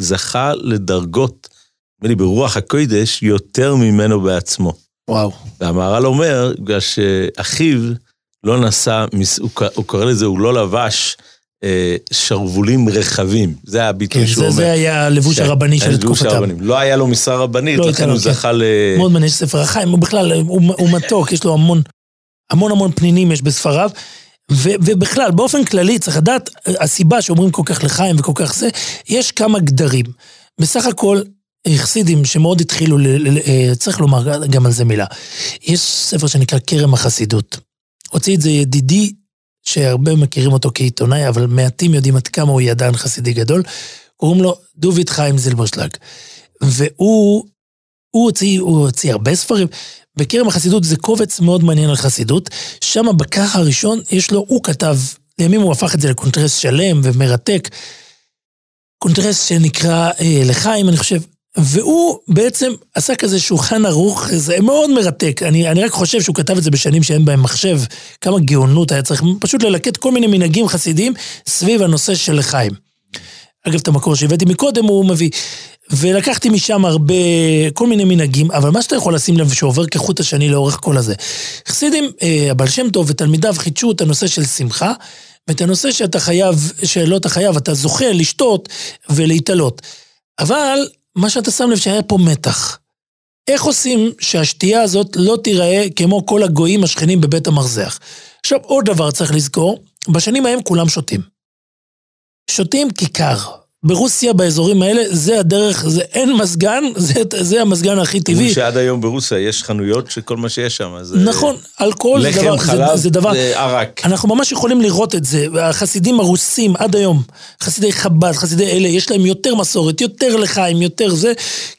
C: זכה לדרגות, נדמה לי ברוח הקודש, יותר ממנו בעצמו.
B: וואו.
C: והמהר"ל אומר, בגלל שאחיו לא נשא, הוא, קורא לזה, הוא לא לבש שרוולים רחבים. זה הביטוי
B: כן,
C: שהוא
B: זה,
C: אומר.
B: זה היה הלבוש
C: ש-
B: הרבני של תקופתם.
C: לא היה לו משרה רבנית,
B: לא
C: לכן הוא
B: כן.
C: זכה ל...
B: מאוד מעניין, יש ספר החיים, הוא בכלל, הוא, הוא מתוק, יש לו המון, המון המון פנינים יש בספריו. ו, ובכלל, באופן כללי, צריך לדעת, הסיבה שאומרים כל כך לחיים וכל כך זה, יש כמה גדרים. בסך הכל, חסידים שמאוד התחילו, ל, ל, ל, צריך לומר גם על זה מילה. יש ספר שנקרא כרם החסידות. הוציא את זה ידידי, שהרבה מכירים אותו כעיתונאי, אבל מעטים יודעים עד כמה הוא ידען חסידי גדול. קוראים לו דוביד חיים זילברשלג. והוא הוא הוציא, הוא הוציא הרבה ספרים. בכרם החסידות זה קובץ מאוד מעניין על חסידות. שם בכרך הראשון יש לו, הוא כתב, לימים הוא הפך את זה לקונטרס שלם ומרתק. קונטרס שנקרא אה, לחיים, אני חושב. והוא בעצם עשה כזה שולחן ערוך, זה מאוד מרתק. אני, אני רק חושב שהוא כתב את זה בשנים שאין בהם מחשב, כמה גאונות היה צריך, פשוט ללקט כל מיני מנהגים חסידיים סביב הנושא של לחיים. אגב, את המקור שהבאתי מקודם הוא מביא. ולקחתי משם הרבה, כל מיני מנהגים, אבל מה שאתה יכול לשים לב שעובר כחוט השני לאורך כל הזה. חסידים, אה, הבעל שם טוב ותלמידיו חידשו את הנושא של שמחה, ואת הנושא שאתה חייב, שלא אתה חייב, אתה זוכה לשתות ולהתעלות. אבל מה שאתה שם לב שהיה פה מתח. איך עושים שהשתייה הזאת לא תיראה כמו כל הגויים השכנים בבית המרזח? עכשיו, עוד דבר צריך לזכור, בשנים ההם כולם שותים. שותים כיכר. ברוסיה, באזורים האלה, זה הדרך, זה אין מזגן, (laughs) זה, זה המזגן הכי טבעי.
C: אומרים שעד היום ברוסיה יש חנויות שכל מה שיש שם זה...
B: נכון, אלכוהול זה דבר,
C: לחם, חלב,
B: זה, זה דבר,
C: זה ערק.
B: אנחנו ממש יכולים לראות את זה. החסידים הרוסים עד היום, חסידי חב"ד, חסידי אלה, יש להם יותר מסורת, יותר לחיים, יותר זה.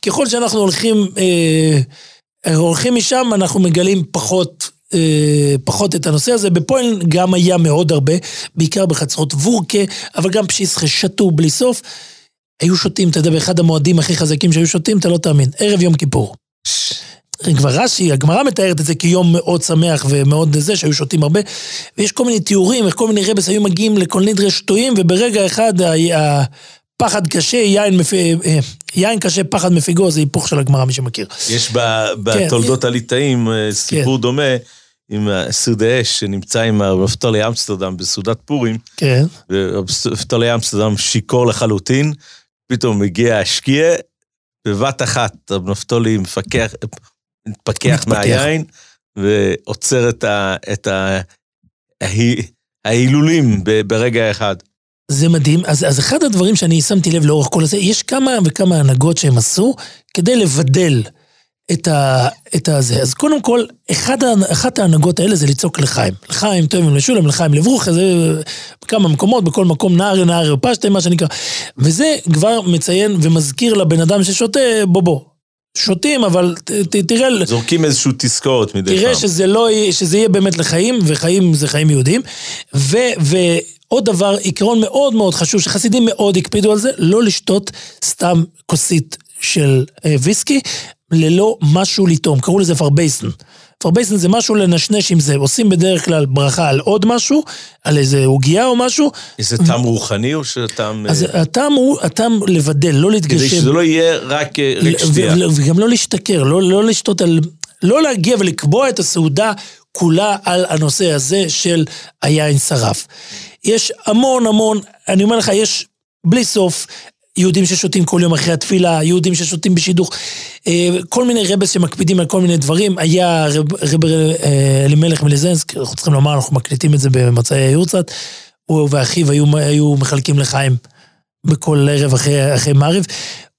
B: ככל שאנחנו הולכים, אה, הולכים משם, אנחנו מגלים פחות, אה, פחות את הנושא הזה. בפועל גם היה מאוד הרבה, בעיקר בחצרות וורקה, אבל גם פשיסחה שתו בלי סוף. היו שותים, אתה יודע, באחד המועדים הכי חזקים שהיו שותים, אתה לא תאמין, ערב יום כיפור. כבר רש"י, הגמרא מתארת את זה כיום מאוד שמח ומאוד זה, שהיו שותים הרבה. ויש כל מיני תיאורים, איך כל מיני רבס היו מגיעים לכל נדרי שטויים, וברגע אחד הפחד קשה, יין, מפ... אה, יין קשה, פחד מפיגו, זה היפוך של הגמרא, מי שמכיר.
C: יש ב- בתולדות הליטאים אה, סיפור
B: כן.
C: דומה עם סרדי אש שנמצא עם נפתלי אמסטרדם בסעודת פורים,
B: כן.
C: ורב נפתלי אמסטרדם שיכור לחלוטין, פתאום מגיע השקיע, בבת אחת נפתלי מפקח, מתפכח
B: מתפתח.
C: מהיין, ועוצר את, ה, את ה, ההי- ההילולים ברגע אחד.
B: זה מדהים. אז, אז אחד הדברים שאני שמתי לב לאורך כל הזה, יש כמה וכמה הנהגות שהם עשו כדי לבדל את, ה, את הזה. אז קודם כל, אחד, אחת ההנהגות האלה זה לצעוק לחיים. לחיים טובים לשולם, לחיים לברוכה, זה בכמה מקומות, בכל מקום נהר נהר פשטה, מה שנקרא. וזה כבר מציין ומזכיר לבן אדם ששותה, בוא בוא. שותים, אבל ת, ת, תראה...
C: זורקים איזושהי תזכורת מדי
B: תראה
C: פעם.
B: שזה לא שזה יהיה באמת לחיים, וחיים זה חיים יהודיים. ו, ועוד דבר, עיקרון מאוד מאוד חשוב, שחסידים מאוד הקפידו על זה, לא לשתות סתם כוסית של אה, ויסקי, ללא משהו לטעום. קראו לזה פארבייסן. פארבייסן זה משהו לנשנש עם זה. עושים בדרך כלל ברכה על עוד משהו, על איזה עוגייה או משהו,
C: איזה טעם רוחני או שטעם...
B: אז
C: אה,
B: הטעם הוא הטעם לבדל, לא להתגשם.
C: כדי שזה לא יהיה רק אה,
B: ו-
C: שתייה.
B: ו- וגם לא להשתכר, לא, לא לשתות על... לא להגיע ולקבוע את הסעודה כולה על הנושא הזה של היין שרף. יש המון המון, אני אומר לך, יש בלי סוף יהודים ששותים כל יום אחרי התפילה, יהודים ששותים בשידוך, אה, כל מיני רבס שמקפידים על כל מיני דברים. היה רב, רב אה, אלימלך מליזנסק, אנחנו צריכים לומר, אנחנו מקליטים את זה במוצאי היורצת, הוא ואחיו היו, היו מחלקים לחיים בכל ערב אחרי, אחרי מעריב.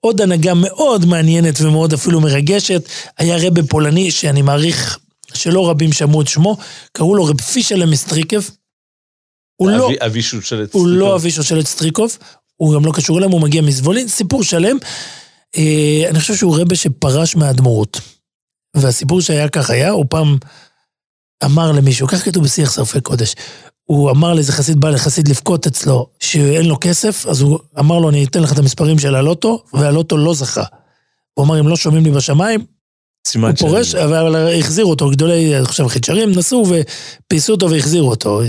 B: עוד הנהגה מאוד מעניינת ומאוד אפילו מרגשת, היה רבה פולני שאני מעריך שלא רבים שמעו את שמו, קראו לו רב פישלה מסטריקב. הוא לא,
C: אבי- אבי שושלת
B: הוא לא. אבי שושלת סטריקוב, הוא גם לא קשור אליהם, הוא מגיע מזבולין, סיפור שלם. אה, אני חושב שהוא רבה שפרש מהאדמו"רות. והסיפור שהיה כך היה, הוא פעם אמר למישהו, כך כתוב בשיח שרפי קודש, הוא אמר לאיזה חסיד, בא לחסיד לבכות אצלו, שאין לו כסף, אז הוא אמר לו, אני אתן לך את המספרים של הלוטו, והלוטו לא זכה. הוא אמר, אם לא שומעים לי בשמיים, הוא
C: שאני-
B: פורש, אבל החזירו אותו, גדולי, אני חושב, חיצ'רים נסעו ופייסו אותו והחזירו אותו.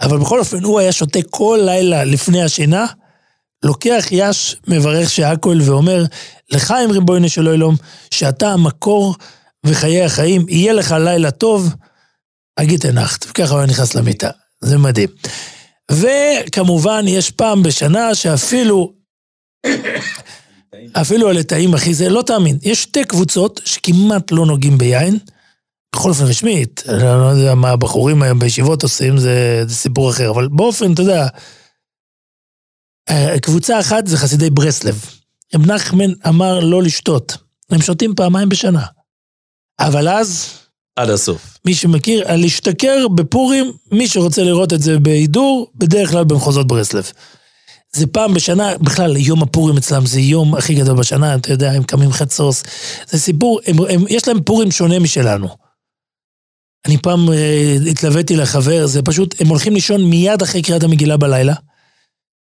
B: אבל בכל אופן, הוא היה שותה כל לילה לפני השינה, לוקח יש, מברך שהכל ואומר, לחיים ריבונו של עולם, שאתה המקור וחיי החיים, יהיה לך לילה טוב, אגיד הנחת. וככה הוא נכנס למיטה. זה מדהים. וכמובן, יש פעם בשנה שאפילו אפילו הליטאים, אחי, זה לא תאמין. יש שתי קבוצות שכמעט לא נוגעים ביין, בכל אופן רשמית, אני לא יודע מה הבחורים היום בישיבות עושים, זה, זה סיפור אחר, אבל באופן, אתה יודע, קבוצה אחת זה חסידי ברסלב. רב נחמן אמר לא לשתות, הם שותים פעמיים בשנה. אבל אז,
C: עד הסוף.
B: מי שמכיר, להשתכר בפורים, מי שרוצה לראות את זה בהידור, בדרך כלל במחוזות ברסלב. זה פעם בשנה, בכלל, יום הפורים אצלם זה יום הכי גדול בשנה, אתה יודע, הם קמים חצוס. זה סיפור, הם, הם, יש להם פורים שונה משלנו. אני פעם אה, התלוויתי לחבר, זה פשוט, הם הולכים לישון מיד אחרי קריאת המגילה בלילה,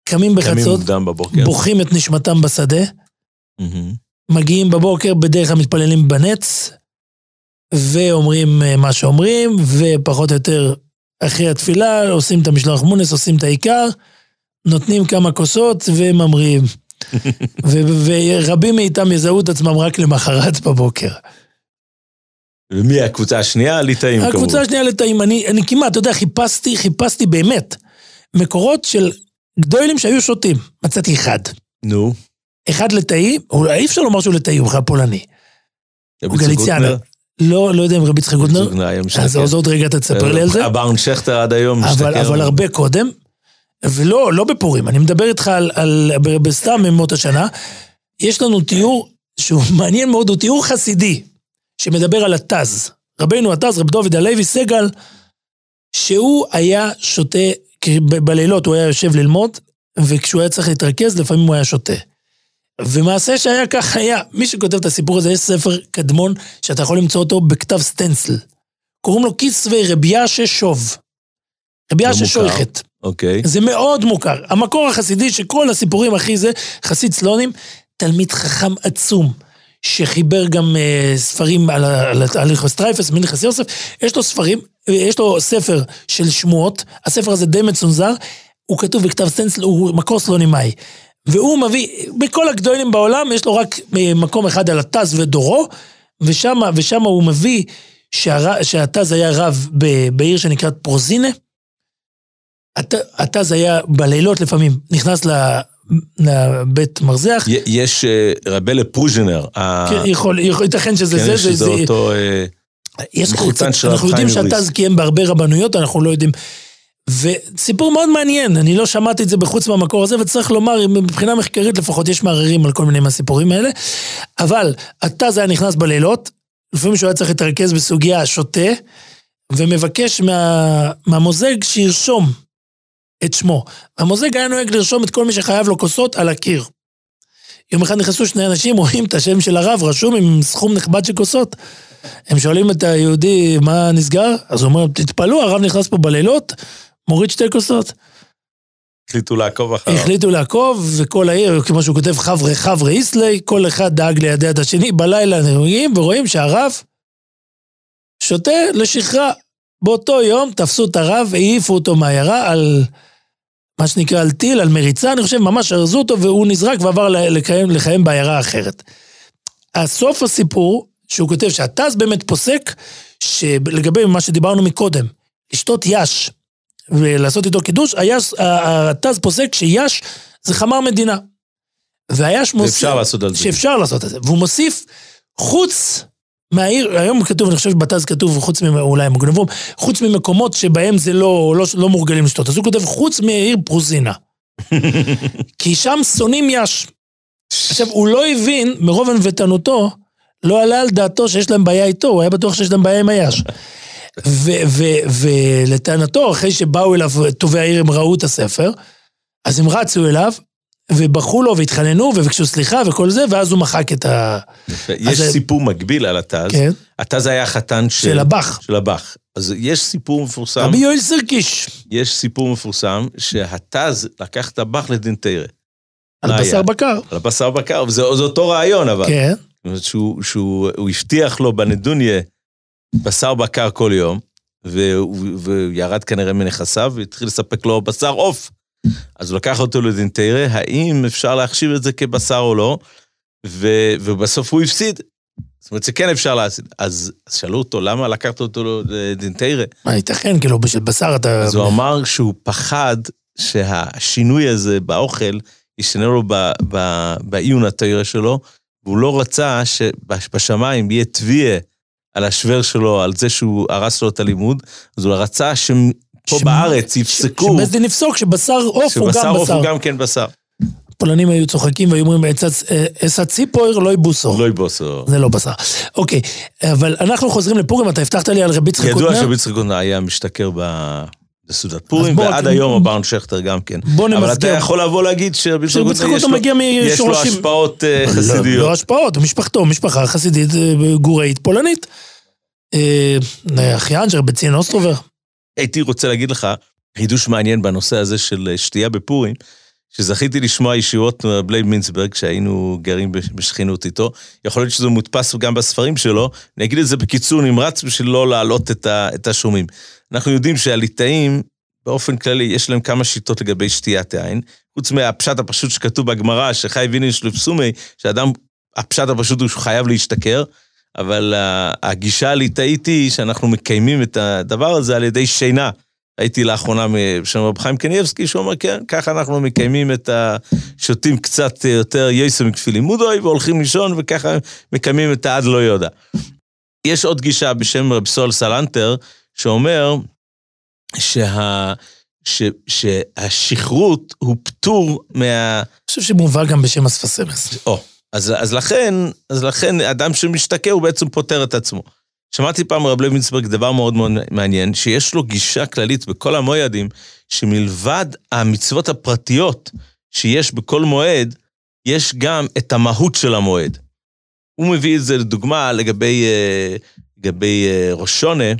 B: קמים
C: קמים
B: בחצות,
C: מוקדם בבוקר.
B: בוכים את נשמתם בשדה,
C: מהמם.
B: מגיעים בבוקר, בדרך כלל מתפללים בנץ, ואומרים אה, מה שאומרים, ופחות או יותר אחרי התפילה עושים את המשלוח מונס, עושים את העיקר, נותנים כמה כוסות וממריאים. (laughs) ו- ורבים מאיתם יזהו את עצמם רק למחרת בבוקר.
C: ומי הקבוצה השנייה? הליטאים כמובן.
B: הקבוצה השנייה לתאים, אני, אני כמעט, אתה יודע, חיפשתי, חיפשתי באמת מקורות של גדולים שהיו שותים. מצאתי אחד.
C: נו.
B: אחד לתאי, אי אפשר לומר שהוא לתאי, הוא בכלל פולני. הוא.
C: צוקרטנר?
B: לא, לא יודע אם רבי יצחק גוטנר. אז אז עוד רגע אתה תספר לי על זה.
C: הברון שכטר עד היום
B: אבל,
C: משתכר.
B: אבל הרבה קודם. ולא, לא בפורים, אני מדבר איתך על, על, בסתם ימות השנה. יש לנו תיאור שהוא (laughs) מעניין מאוד, הוא תיאור חסידי, שמדבר על התז. רבנו התז, רב דוד הלוי סגל, שהוא היה שותה, בלילות הוא היה יושב ללמוד, וכשהוא היה צריך להתרכז, לפעמים הוא היה שותה. ומעשה שהיה כך היה. מי שכותב את הסיפור הזה, יש ספר קדמון שאתה יכול למצוא אותו בכתב סטנצל. קוראים לו כיסווי רביה ששוב. רביה
C: לא
B: ששויכת.
C: אוקיי.
B: זה מאוד מוכר. המקור החסידי שכל הסיפורים הכי זה, חסיד סלונים, תלמיד חכם עצום, שחיבר גם uh, ספרים על הלכות סטרייפס, מנכס יוסף, יש לו ספרים, יש לו ספר של שמועות, הספר הזה די מצונזר, הוא כתוב בכתב סטנצל, הוא מקור סלונימאי. והוא מביא, בכל הגדולים בעולם יש לו רק מקום אחד על הטז ודורו, ושם, ושם הוא מביא שהר, שהטז היה רב בעיר שנקראת פרוזינה. הטז היה בלילות לפעמים, נכנס לבית מרזח.
C: יש אה, רבלה פרוז'נר.
B: כן, יכול, ייתכן שזה
C: כן,
B: זה.
C: שזה
B: זה,
C: אותו אה,
B: יש
C: מחותן של
B: אנחנו יודעים שהטז קיים בהרבה רבנויות, אנחנו לא יודעים. וסיפור מאוד מעניין, אני לא שמעתי את זה בחוץ מהמקור הזה, וצריך לומר, מבחינה מחקרית לפחות יש מערערים על כל מיני מהסיפורים האלה, אבל הטז היה נכנס בלילות, לפעמים שהוא היה צריך להתרכז בסוגיה שותה, ומבקש מה, מהמוזג שירשום את שמו. המוזג היה נוהג לרשום את כל מי שחייב לו כוסות על הקיר. יום אחד נכנסו שני אנשים, רואים את השם של הרב רשום עם סכום נכבד של כוסות. הם שואלים את היהודי, מה נסגר? אז הוא אומר, תתפלאו, הרב נכנס פה בלילות, מוריד שתי כוסות.
C: החליטו לעקוב אחריו.
B: החליטו לעקוב, וכל העיר, כמו שהוא כותב, חבר'ה חבר'ה איסלי, כל אחד דאג לידע את השני, בלילה נהוגים, ורואים שהרב שותה לשכרה. באותו יום תפסו את הרב, העיפו אותו מהעיירה על מה שנקרא על טיל, על מריצה, אני חושב, ממש ארזו אותו, והוא נזרק ועבר לקיים, לחיים בעיירה אחרת. הסוף הסיפור, שהוא כותב שהטז באמת פוסק, שלגבי מה שדיברנו מקודם, לשתות יש, ולעשות איתו קידוש, הטז פוסק שיש זה חמר מדינה. והיש מוסיף...
C: ואפשר לעשות על זה.
B: שאפשר לעשות את זה. והוא מוסיף, חוץ מהעיר, היום כתוב, אני חושב שבטז כתוב, חוץ מ... אולי הם גנבו, חוץ ממקומות שבהם זה לא, לא, לא מורגלים לשתות. אז הוא כותב, חוץ מהעיר פרוזינה. (laughs) כי שם שונאים יש. עכשיו, הוא לא הבין, מרוב ענוותנותו, לא עלה על דעתו שיש להם בעיה איתו, הוא היה בטוח שיש להם בעיה עם היש. ולטענתו, אחרי שבאו אליו טובי העיר, הם ראו את הספר, אז הם רצו אליו, ובכו לו והתחננו וביקשו סליחה וכל זה, ואז הוא מחק את ה...
C: יש סיפור מקביל על הטז.
B: כן.
C: הטז היה חתן של...
B: של הבח.
C: של הבח. אז יש סיפור מפורסם.
B: רבי יואל סרקיש.
C: יש סיפור מפורסם שהטז לקח את הבח לדינטיירה.
B: על בשר בקר.
C: על בשר בקר, וזה אותו רעיון אבל.
B: כן.
C: שהוא, שהוא הבטיח לו בנדוניה בשר בקר כל יום, והוא, והוא ירד כנראה מנכסיו והתחיל לספק לו בשר עוף. אז הוא לקח אותו לדינטיירה, האם אפשר להחשיב את זה כבשר או לא, ו, ובסוף הוא הפסיד. זאת אומרת שכן אפשר להסיד. אז, אז שאלו אותו, למה לקחת אותו לדינטיירה?
B: מה, ייתכן, כאילו, בשביל בשר אתה...
C: אז הוא אמר שהוא פחד שהשינוי הזה באוכל ישנה לו בעיון התיירה שלו, והוא לא רצה שבשמיים יהיה תביעה על השוור שלו, על זה שהוא הרס לו את הלימוד, אז הוא רצה שפה בארץ יפסקו...
B: שבית דין יפסוק שבשר עוף הוא גם בשר.
C: שבשר עוף הוא גם כן בשר.
B: הפולנים היו צוחקים והיו אומרים, אסא ציפויר לא יבוסו.
C: לא יבוסו.
B: זה לא בשר. אוקיי, אבל אנחנו חוזרים לפורים, אתה הבטחת לי על רבי יצחק קוטנר.
C: ידוע שרבי יצחק קוטנר היה משתכר בסעודת פורים, ועד היום הברון שכטר גם כן.
B: בוא נמסגר.
C: אבל אתה יכול לבוא להגיד שרבי יצחק קוטנר יש לו השפעות
B: לא,
C: חסידיות.
B: לא השפעות, משפחתו, משפחה חסידית גוראית פולנית. אחיין של בצין אוסטרובר.
C: הייתי רוצה להגיד לך, חידוש מעניין בנושא הזה של שתייה בפורים, שזכיתי לשמוע ישירות מר' לייב מינצברג, שהיינו גרים בשכנות איתו. יכול להיות שזה מודפס גם בספרים שלו. אני אגיד את זה בקיצור נמרץ בשביל לא להלאות את השומעים. אנחנו יודעים שהליטאים, באופן כללי, יש להם כמה שיטות לגבי שתיית יין. חוץ מהפשט הפשוט שכתוב בגמרא, שחייב איניש לבסומי, שאדם, הפשט הפשוט הוא שהוא חייב להשתכר. אבל הגישה הליטאית היא שאנחנו מקיימים את הדבר הזה על ידי שינה. הייתי לאחרונה בשם רב חיים קניאבסקי, שהוא אומר, כן, ככה אנחנו מקיימים את השותים קצת יותר יסם כפילים מודוי, והולכים לישון, וככה מקיימים את העד לא יודע. יש עוד גישה בשם רב סול סלנטר, שאומר שה... ש, שהשכרות הוא פטור מה...
B: אני חושב שמובא גם בשם אספסמס.
C: או, אז, אז לכן, אז לכן אדם שמשתכר הוא בעצם פוטר את עצמו. שמעתי פעם רב לוינסברג דבר מאוד מאוד מעניין, שיש לו גישה כללית בכל המועדים, שמלבד המצוות הפרטיות שיש בכל מועד, יש גם את המהות של המועד. הוא מביא את זה לדוגמה לגבי, אה, לגבי אה, ראש שונה,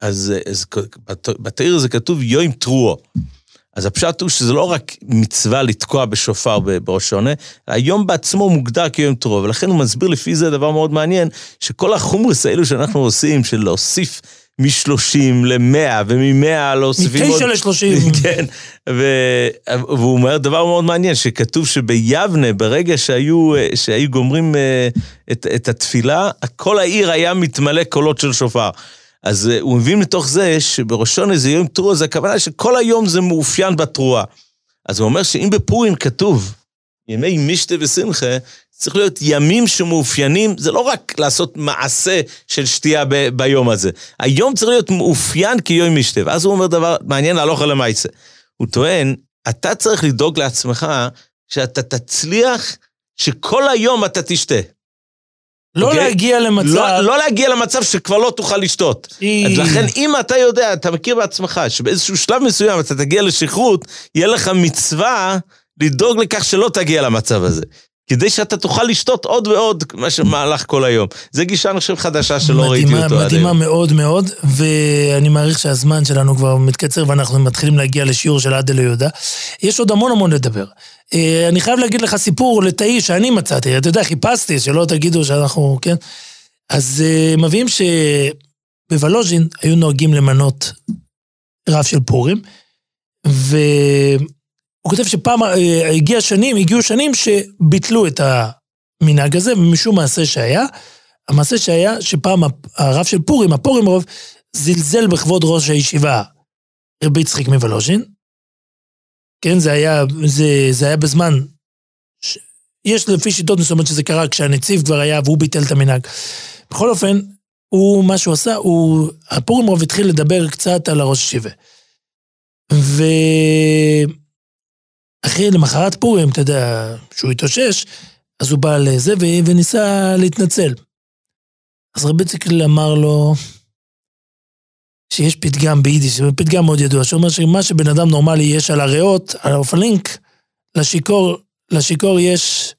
C: אז, אז בתאיר הזה כתוב יוים טרואו. אז הפשט הוא שזה לא רק מצווה לתקוע בשופר בראש שונה, היום בעצמו מוגדר כיום טרור, ולכן הוא מסביר לפי זה דבר מאוד מעניין, שכל החומרס האלו שאנחנו עושים, של להוסיף מ-30 ל-100, ומ-100 להוסיף...
B: מ-9 ל-30.
C: כן, ו... והוא אומר דבר מאוד מעניין, שכתוב שביבנה, ברגע שהיו, שהיו גומרים אה, את, את התפילה, כל העיר היה מתמלא קולות של שופר. אז uh, הוא מבין מתוך זה שבראשון איזה יום תרועה, זה הכוונה שכל היום זה מאופיין בתרועה. אז הוא אומר שאם בפורים כתוב ימי משתה ושמחה, צריך להיות ימים שמאופיינים, זה לא רק לעשות מעשה של שתייה ב- ביום הזה. היום צריך להיות מאופיין כיום משתה. ואז הוא אומר דבר מעניין להלוך על המעשה. הוא טוען, אתה צריך לדאוג לעצמך שאתה תצליח שכל היום אתה תשתה.
B: לא okay?
C: אוקיי?
B: להגיע למצב...
C: לא, לא להגיע למצב שכבר לא תוכל לשתות. אז לכן, אם אתה יודע, אתה מכיר בעצמך, שבאיזשהו שלב מסוים אתה תגיע לשכרות, יהיה לך מצווה לדאוג לכך שלא תגיע למצב הזה. כדי שאתה תוכל לשתות עוד ועוד מה שמהלך כל היום. זו גישה, אני חושב, חדשה שלא מדהימה, ראיתי אותו
B: עד היום. מדהימה מאוד מאוד, ואני מעריך שהזמן שלנו כבר מתקצר ואנחנו מתחילים להגיע לשיעור של עד ליהודה. יש עוד המון המון לדבר. אה, אני חייב להגיד לך סיפור לתאי שאני מצאתי, אתה יודע, חיפשתי, שלא תגידו שאנחנו, כן? אז אה, מביאים שבוולוז'ין היו נוהגים למנות רב של פורים, ו... הוא כותב שפעם אה, הגיע שנים, הגיעו שנים שביטלו את המנהג הזה, ומשום מעשה שהיה, המעשה שהיה שפעם הרב של פורים, הפורים רוב, זלזל בכבוד ראש הישיבה, רבי יצחק מוולוז'ין. כן, זה היה, זה, זה היה בזמן, ש... יש לפי שיטות מסוימות שזה קרה כשהנציב כבר היה והוא ביטל את המנהג. בכל אופן, הוא, מה שהוא עשה, הוא, הפורים רוב התחיל לדבר קצת על הראש ישיבה. ו... אחרי, למחרת פורים, אתה יודע, כשהוא התאושש, אז הוא בא לזה וניסה להתנצל. אז רבי ציקל אמר לו שיש פתגם ביידיש, פתגם מאוד ידוע, שאומר שמה שבן אדם נורמלי יש על הריאות, על האופלינק, לשיכור, לשיכור יש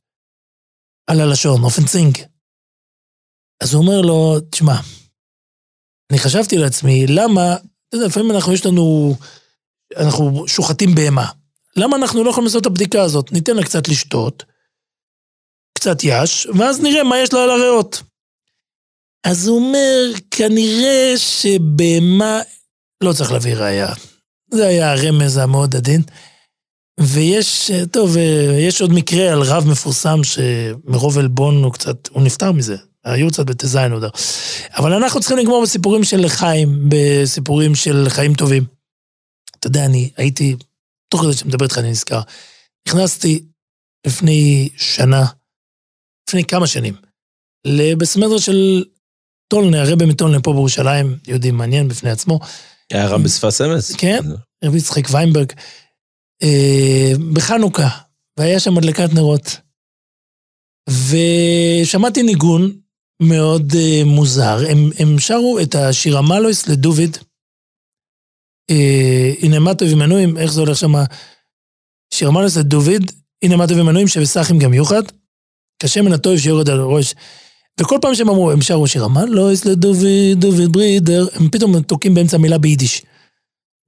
B: על הלשון, אופנצינג. אז הוא אומר לו, תשמע, אני חשבתי לעצמי, למה, אתה יודע, לפעמים אנחנו, יש לנו, אנחנו שוחטים בהמה. למה אנחנו לא יכולים לעשות את הבדיקה הזאת? ניתן לה קצת לשתות, קצת יש, ואז נראה מה יש לה על הריאות. אז הוא אומר, כנראה שבהמה לא צריך להביא ראייה. זה היה הרמז המאוד עדין. ויש, טוב, יש עוד מקרה על רב מפורסם שמרוב עלבון הוא קצת, הוא נפטר מזה. היו קצת בט"ז עוד. אבל אנחנו צריכים לגמור בסיפורים של חיים, בסיפורים של חיים טובים. אתה יודע, אני הייתי תוך כדי שאני מדבר איתך אני נזכר. נכנסתי לפני שנה, לפני כמה שנים, לבסמדרה של טולנה, הרבי מטולנה פה בירושלים, יהודי מעניין בפני עצמו.
C: היה רב בשפת אמס.
B: כן, רבי יצחק ויינברג. אה, בחנוכה, והיה שם הדלקת נרות. ושמעתי ניגון מאוד uh, מוזר. הם, הם שרו את השיר המלויס לדוביד. אה, הנה מה טובים מנויים, איך זה הולך שמה? שירמנוס את דוד, הנה מה טובים מנויים שבסחים גם יוחד, קשה מן הטוב שיורד על הראש. וכל פעם שהם אמרו, הם שרו שיר המלויס לדוד, דוד ברידר, הם פתאום תוקעים באמצע מילה ביידיש.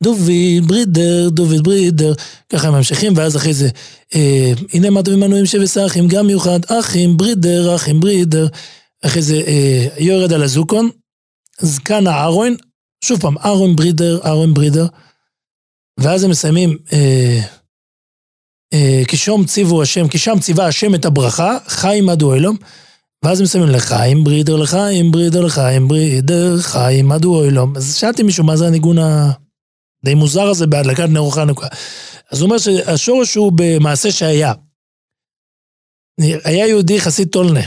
B: דוד ברידר, דוד ברידר, ככה הם ממשיכים, ואז אחרי זה, אה, הנה מה טובים מנויים שבסחים גם יוחד, אחים ברידר, אחים ברידר. אחרי זה אה, יורד על הזוקון, זקן הארוין, שוב פעם, אהרון ברידר, אהרון ברידר, ואז הם מסיימים, אה, אה, כי שום ציוו השם, כי שם ציווה השם את הברכה, חיים עד אוהלום, ואז הם מסיימים לחיים ברידר, לחיים ברידר, לחיים ברידר, חיים עד אוהלום. אז שאלתי מישהו מה זה הניגון הדי מוזר הזה בהדלקת נר חנוכה. אז הוא אומר שהשורש הוא במעשה שהיה. היה יהודי חסיד טולנה.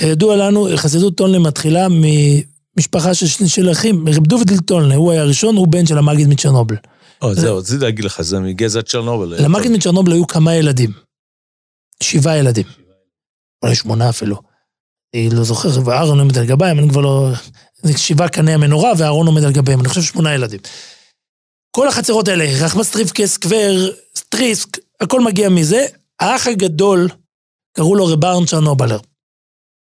B: כידוע לנו, חסידות טולנה מתחילה משפחה של, של אחים, רב דוד הוא היה הראשון, הוא בן של המגיד מצ'רנובל.
C: או, זהו, רציתי להגיד לך, זה מגזע צ'רנובל.
B: למגד מצ'רנובל היו כמה ילדים. שבעה ילדים. אולי שמונה אפילו. אני לא זוכר, ואהרון עומד על גביהם, אני כבר לא... זה שבעה קני המנורה, ואהרון עומד על גביהם, אני חושב שמונה ילדים. כל החצרות האלה, רחמסטריבקה, סקווירא, טריסק, הכל מגיע מזה. האח הגדול, קראו לו רב אהרן צ'רנובלר.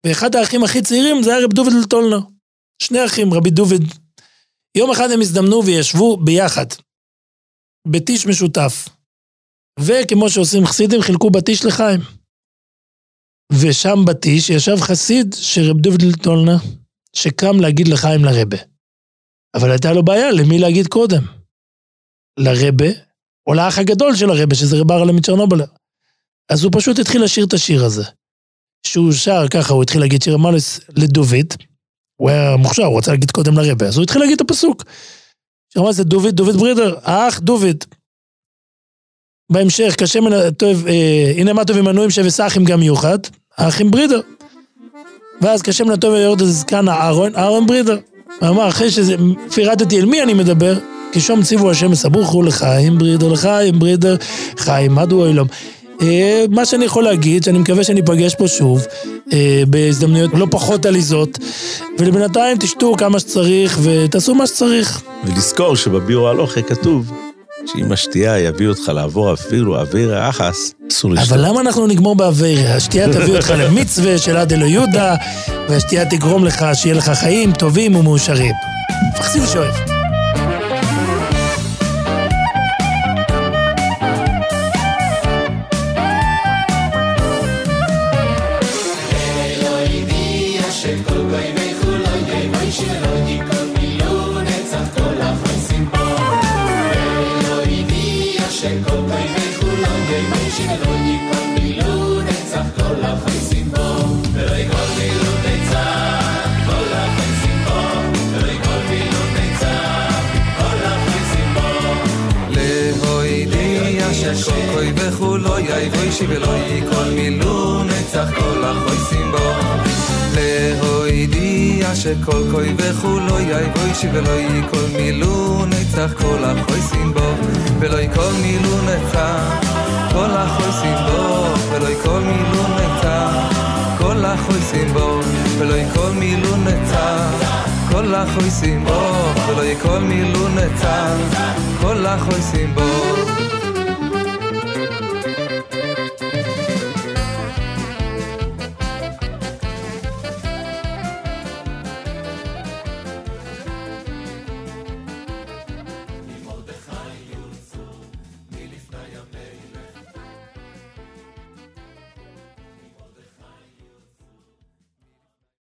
B: ואחד האחים הכי צעירים זה היה רב דוד'ל טולנר. שני אחים, רבי דוד. יום אחד הם הזדמנו וישבו ביחד, בטיש משותף. וכמו שעושים חסידים, חילקו בטיש לחיים. ושם בטיש ישב חסיד של רב דוד לטולנר, שקם להגיד לחיים לרבה. אבל הייתה לו בעיה, למי להגיד קודם? לרבה, או לאח הגדול של הרבה, שזה רב ארלה מצ'רנובלר. אז הוא פשוט התחיל לשיר את השיר הזה. שהוא שר ככה, הוא התחיל להגיד שיר המלס לדוד, הוא היה מוכשר, הוא רצה להגיד קודם לרבה, אז הוא התחיל להגיד את הפסוק. שיר המלס לדוד, דוד ברידר, האח דוד. בהמשך, כשם טוב, אה, הנה מה טוב עמנועים שבס אחים גם מיוחד, האחים ברידר. ואז כשם לטוב יורד זקן אהרון, אהרון ברידר. אמר, אחרי שזה, פירטתי אל מי אני מדבר, כי שום ציוו השם סבוכו לחיים ברידר, לחיים ברידר, חיים מדו אילום. אה, מה שאני יכול להגיד, שאני מקווה שאני אפגש פה שוב, אה, בהזדמנויות לא פחות עליזות, ולבינתיים תשתו כמה שצריך ותעשו מה שצריך.
C: ולזכור שבביאור הלוכה כתוב שאם השתייה יביא אותך לעבור אפילו אוויר אחס, אסור לשתות.
B: אבל למה אנחנו נגמור באוויר? השתייה תביא אותך (laughs) למצווה של עד אלו יהודה, והשתייה תגרום לך שיהיה לך חיים טובים ומאושרים. פחסים שואף.
D: ואישי ולא יקול מילו נצח כל החויסים בו. להוידיע שכל כוי וכולו יאי ואישי ולא יקול מילו נצח כל החויסים בו. ולא יקול מילו נצח כל החויסים בו. ולא יקול מילו נצח כל החויסים בו. ולא יקול מילו נצח כל החויסים בו. ולא יקול מילו נצח כל החויסים בו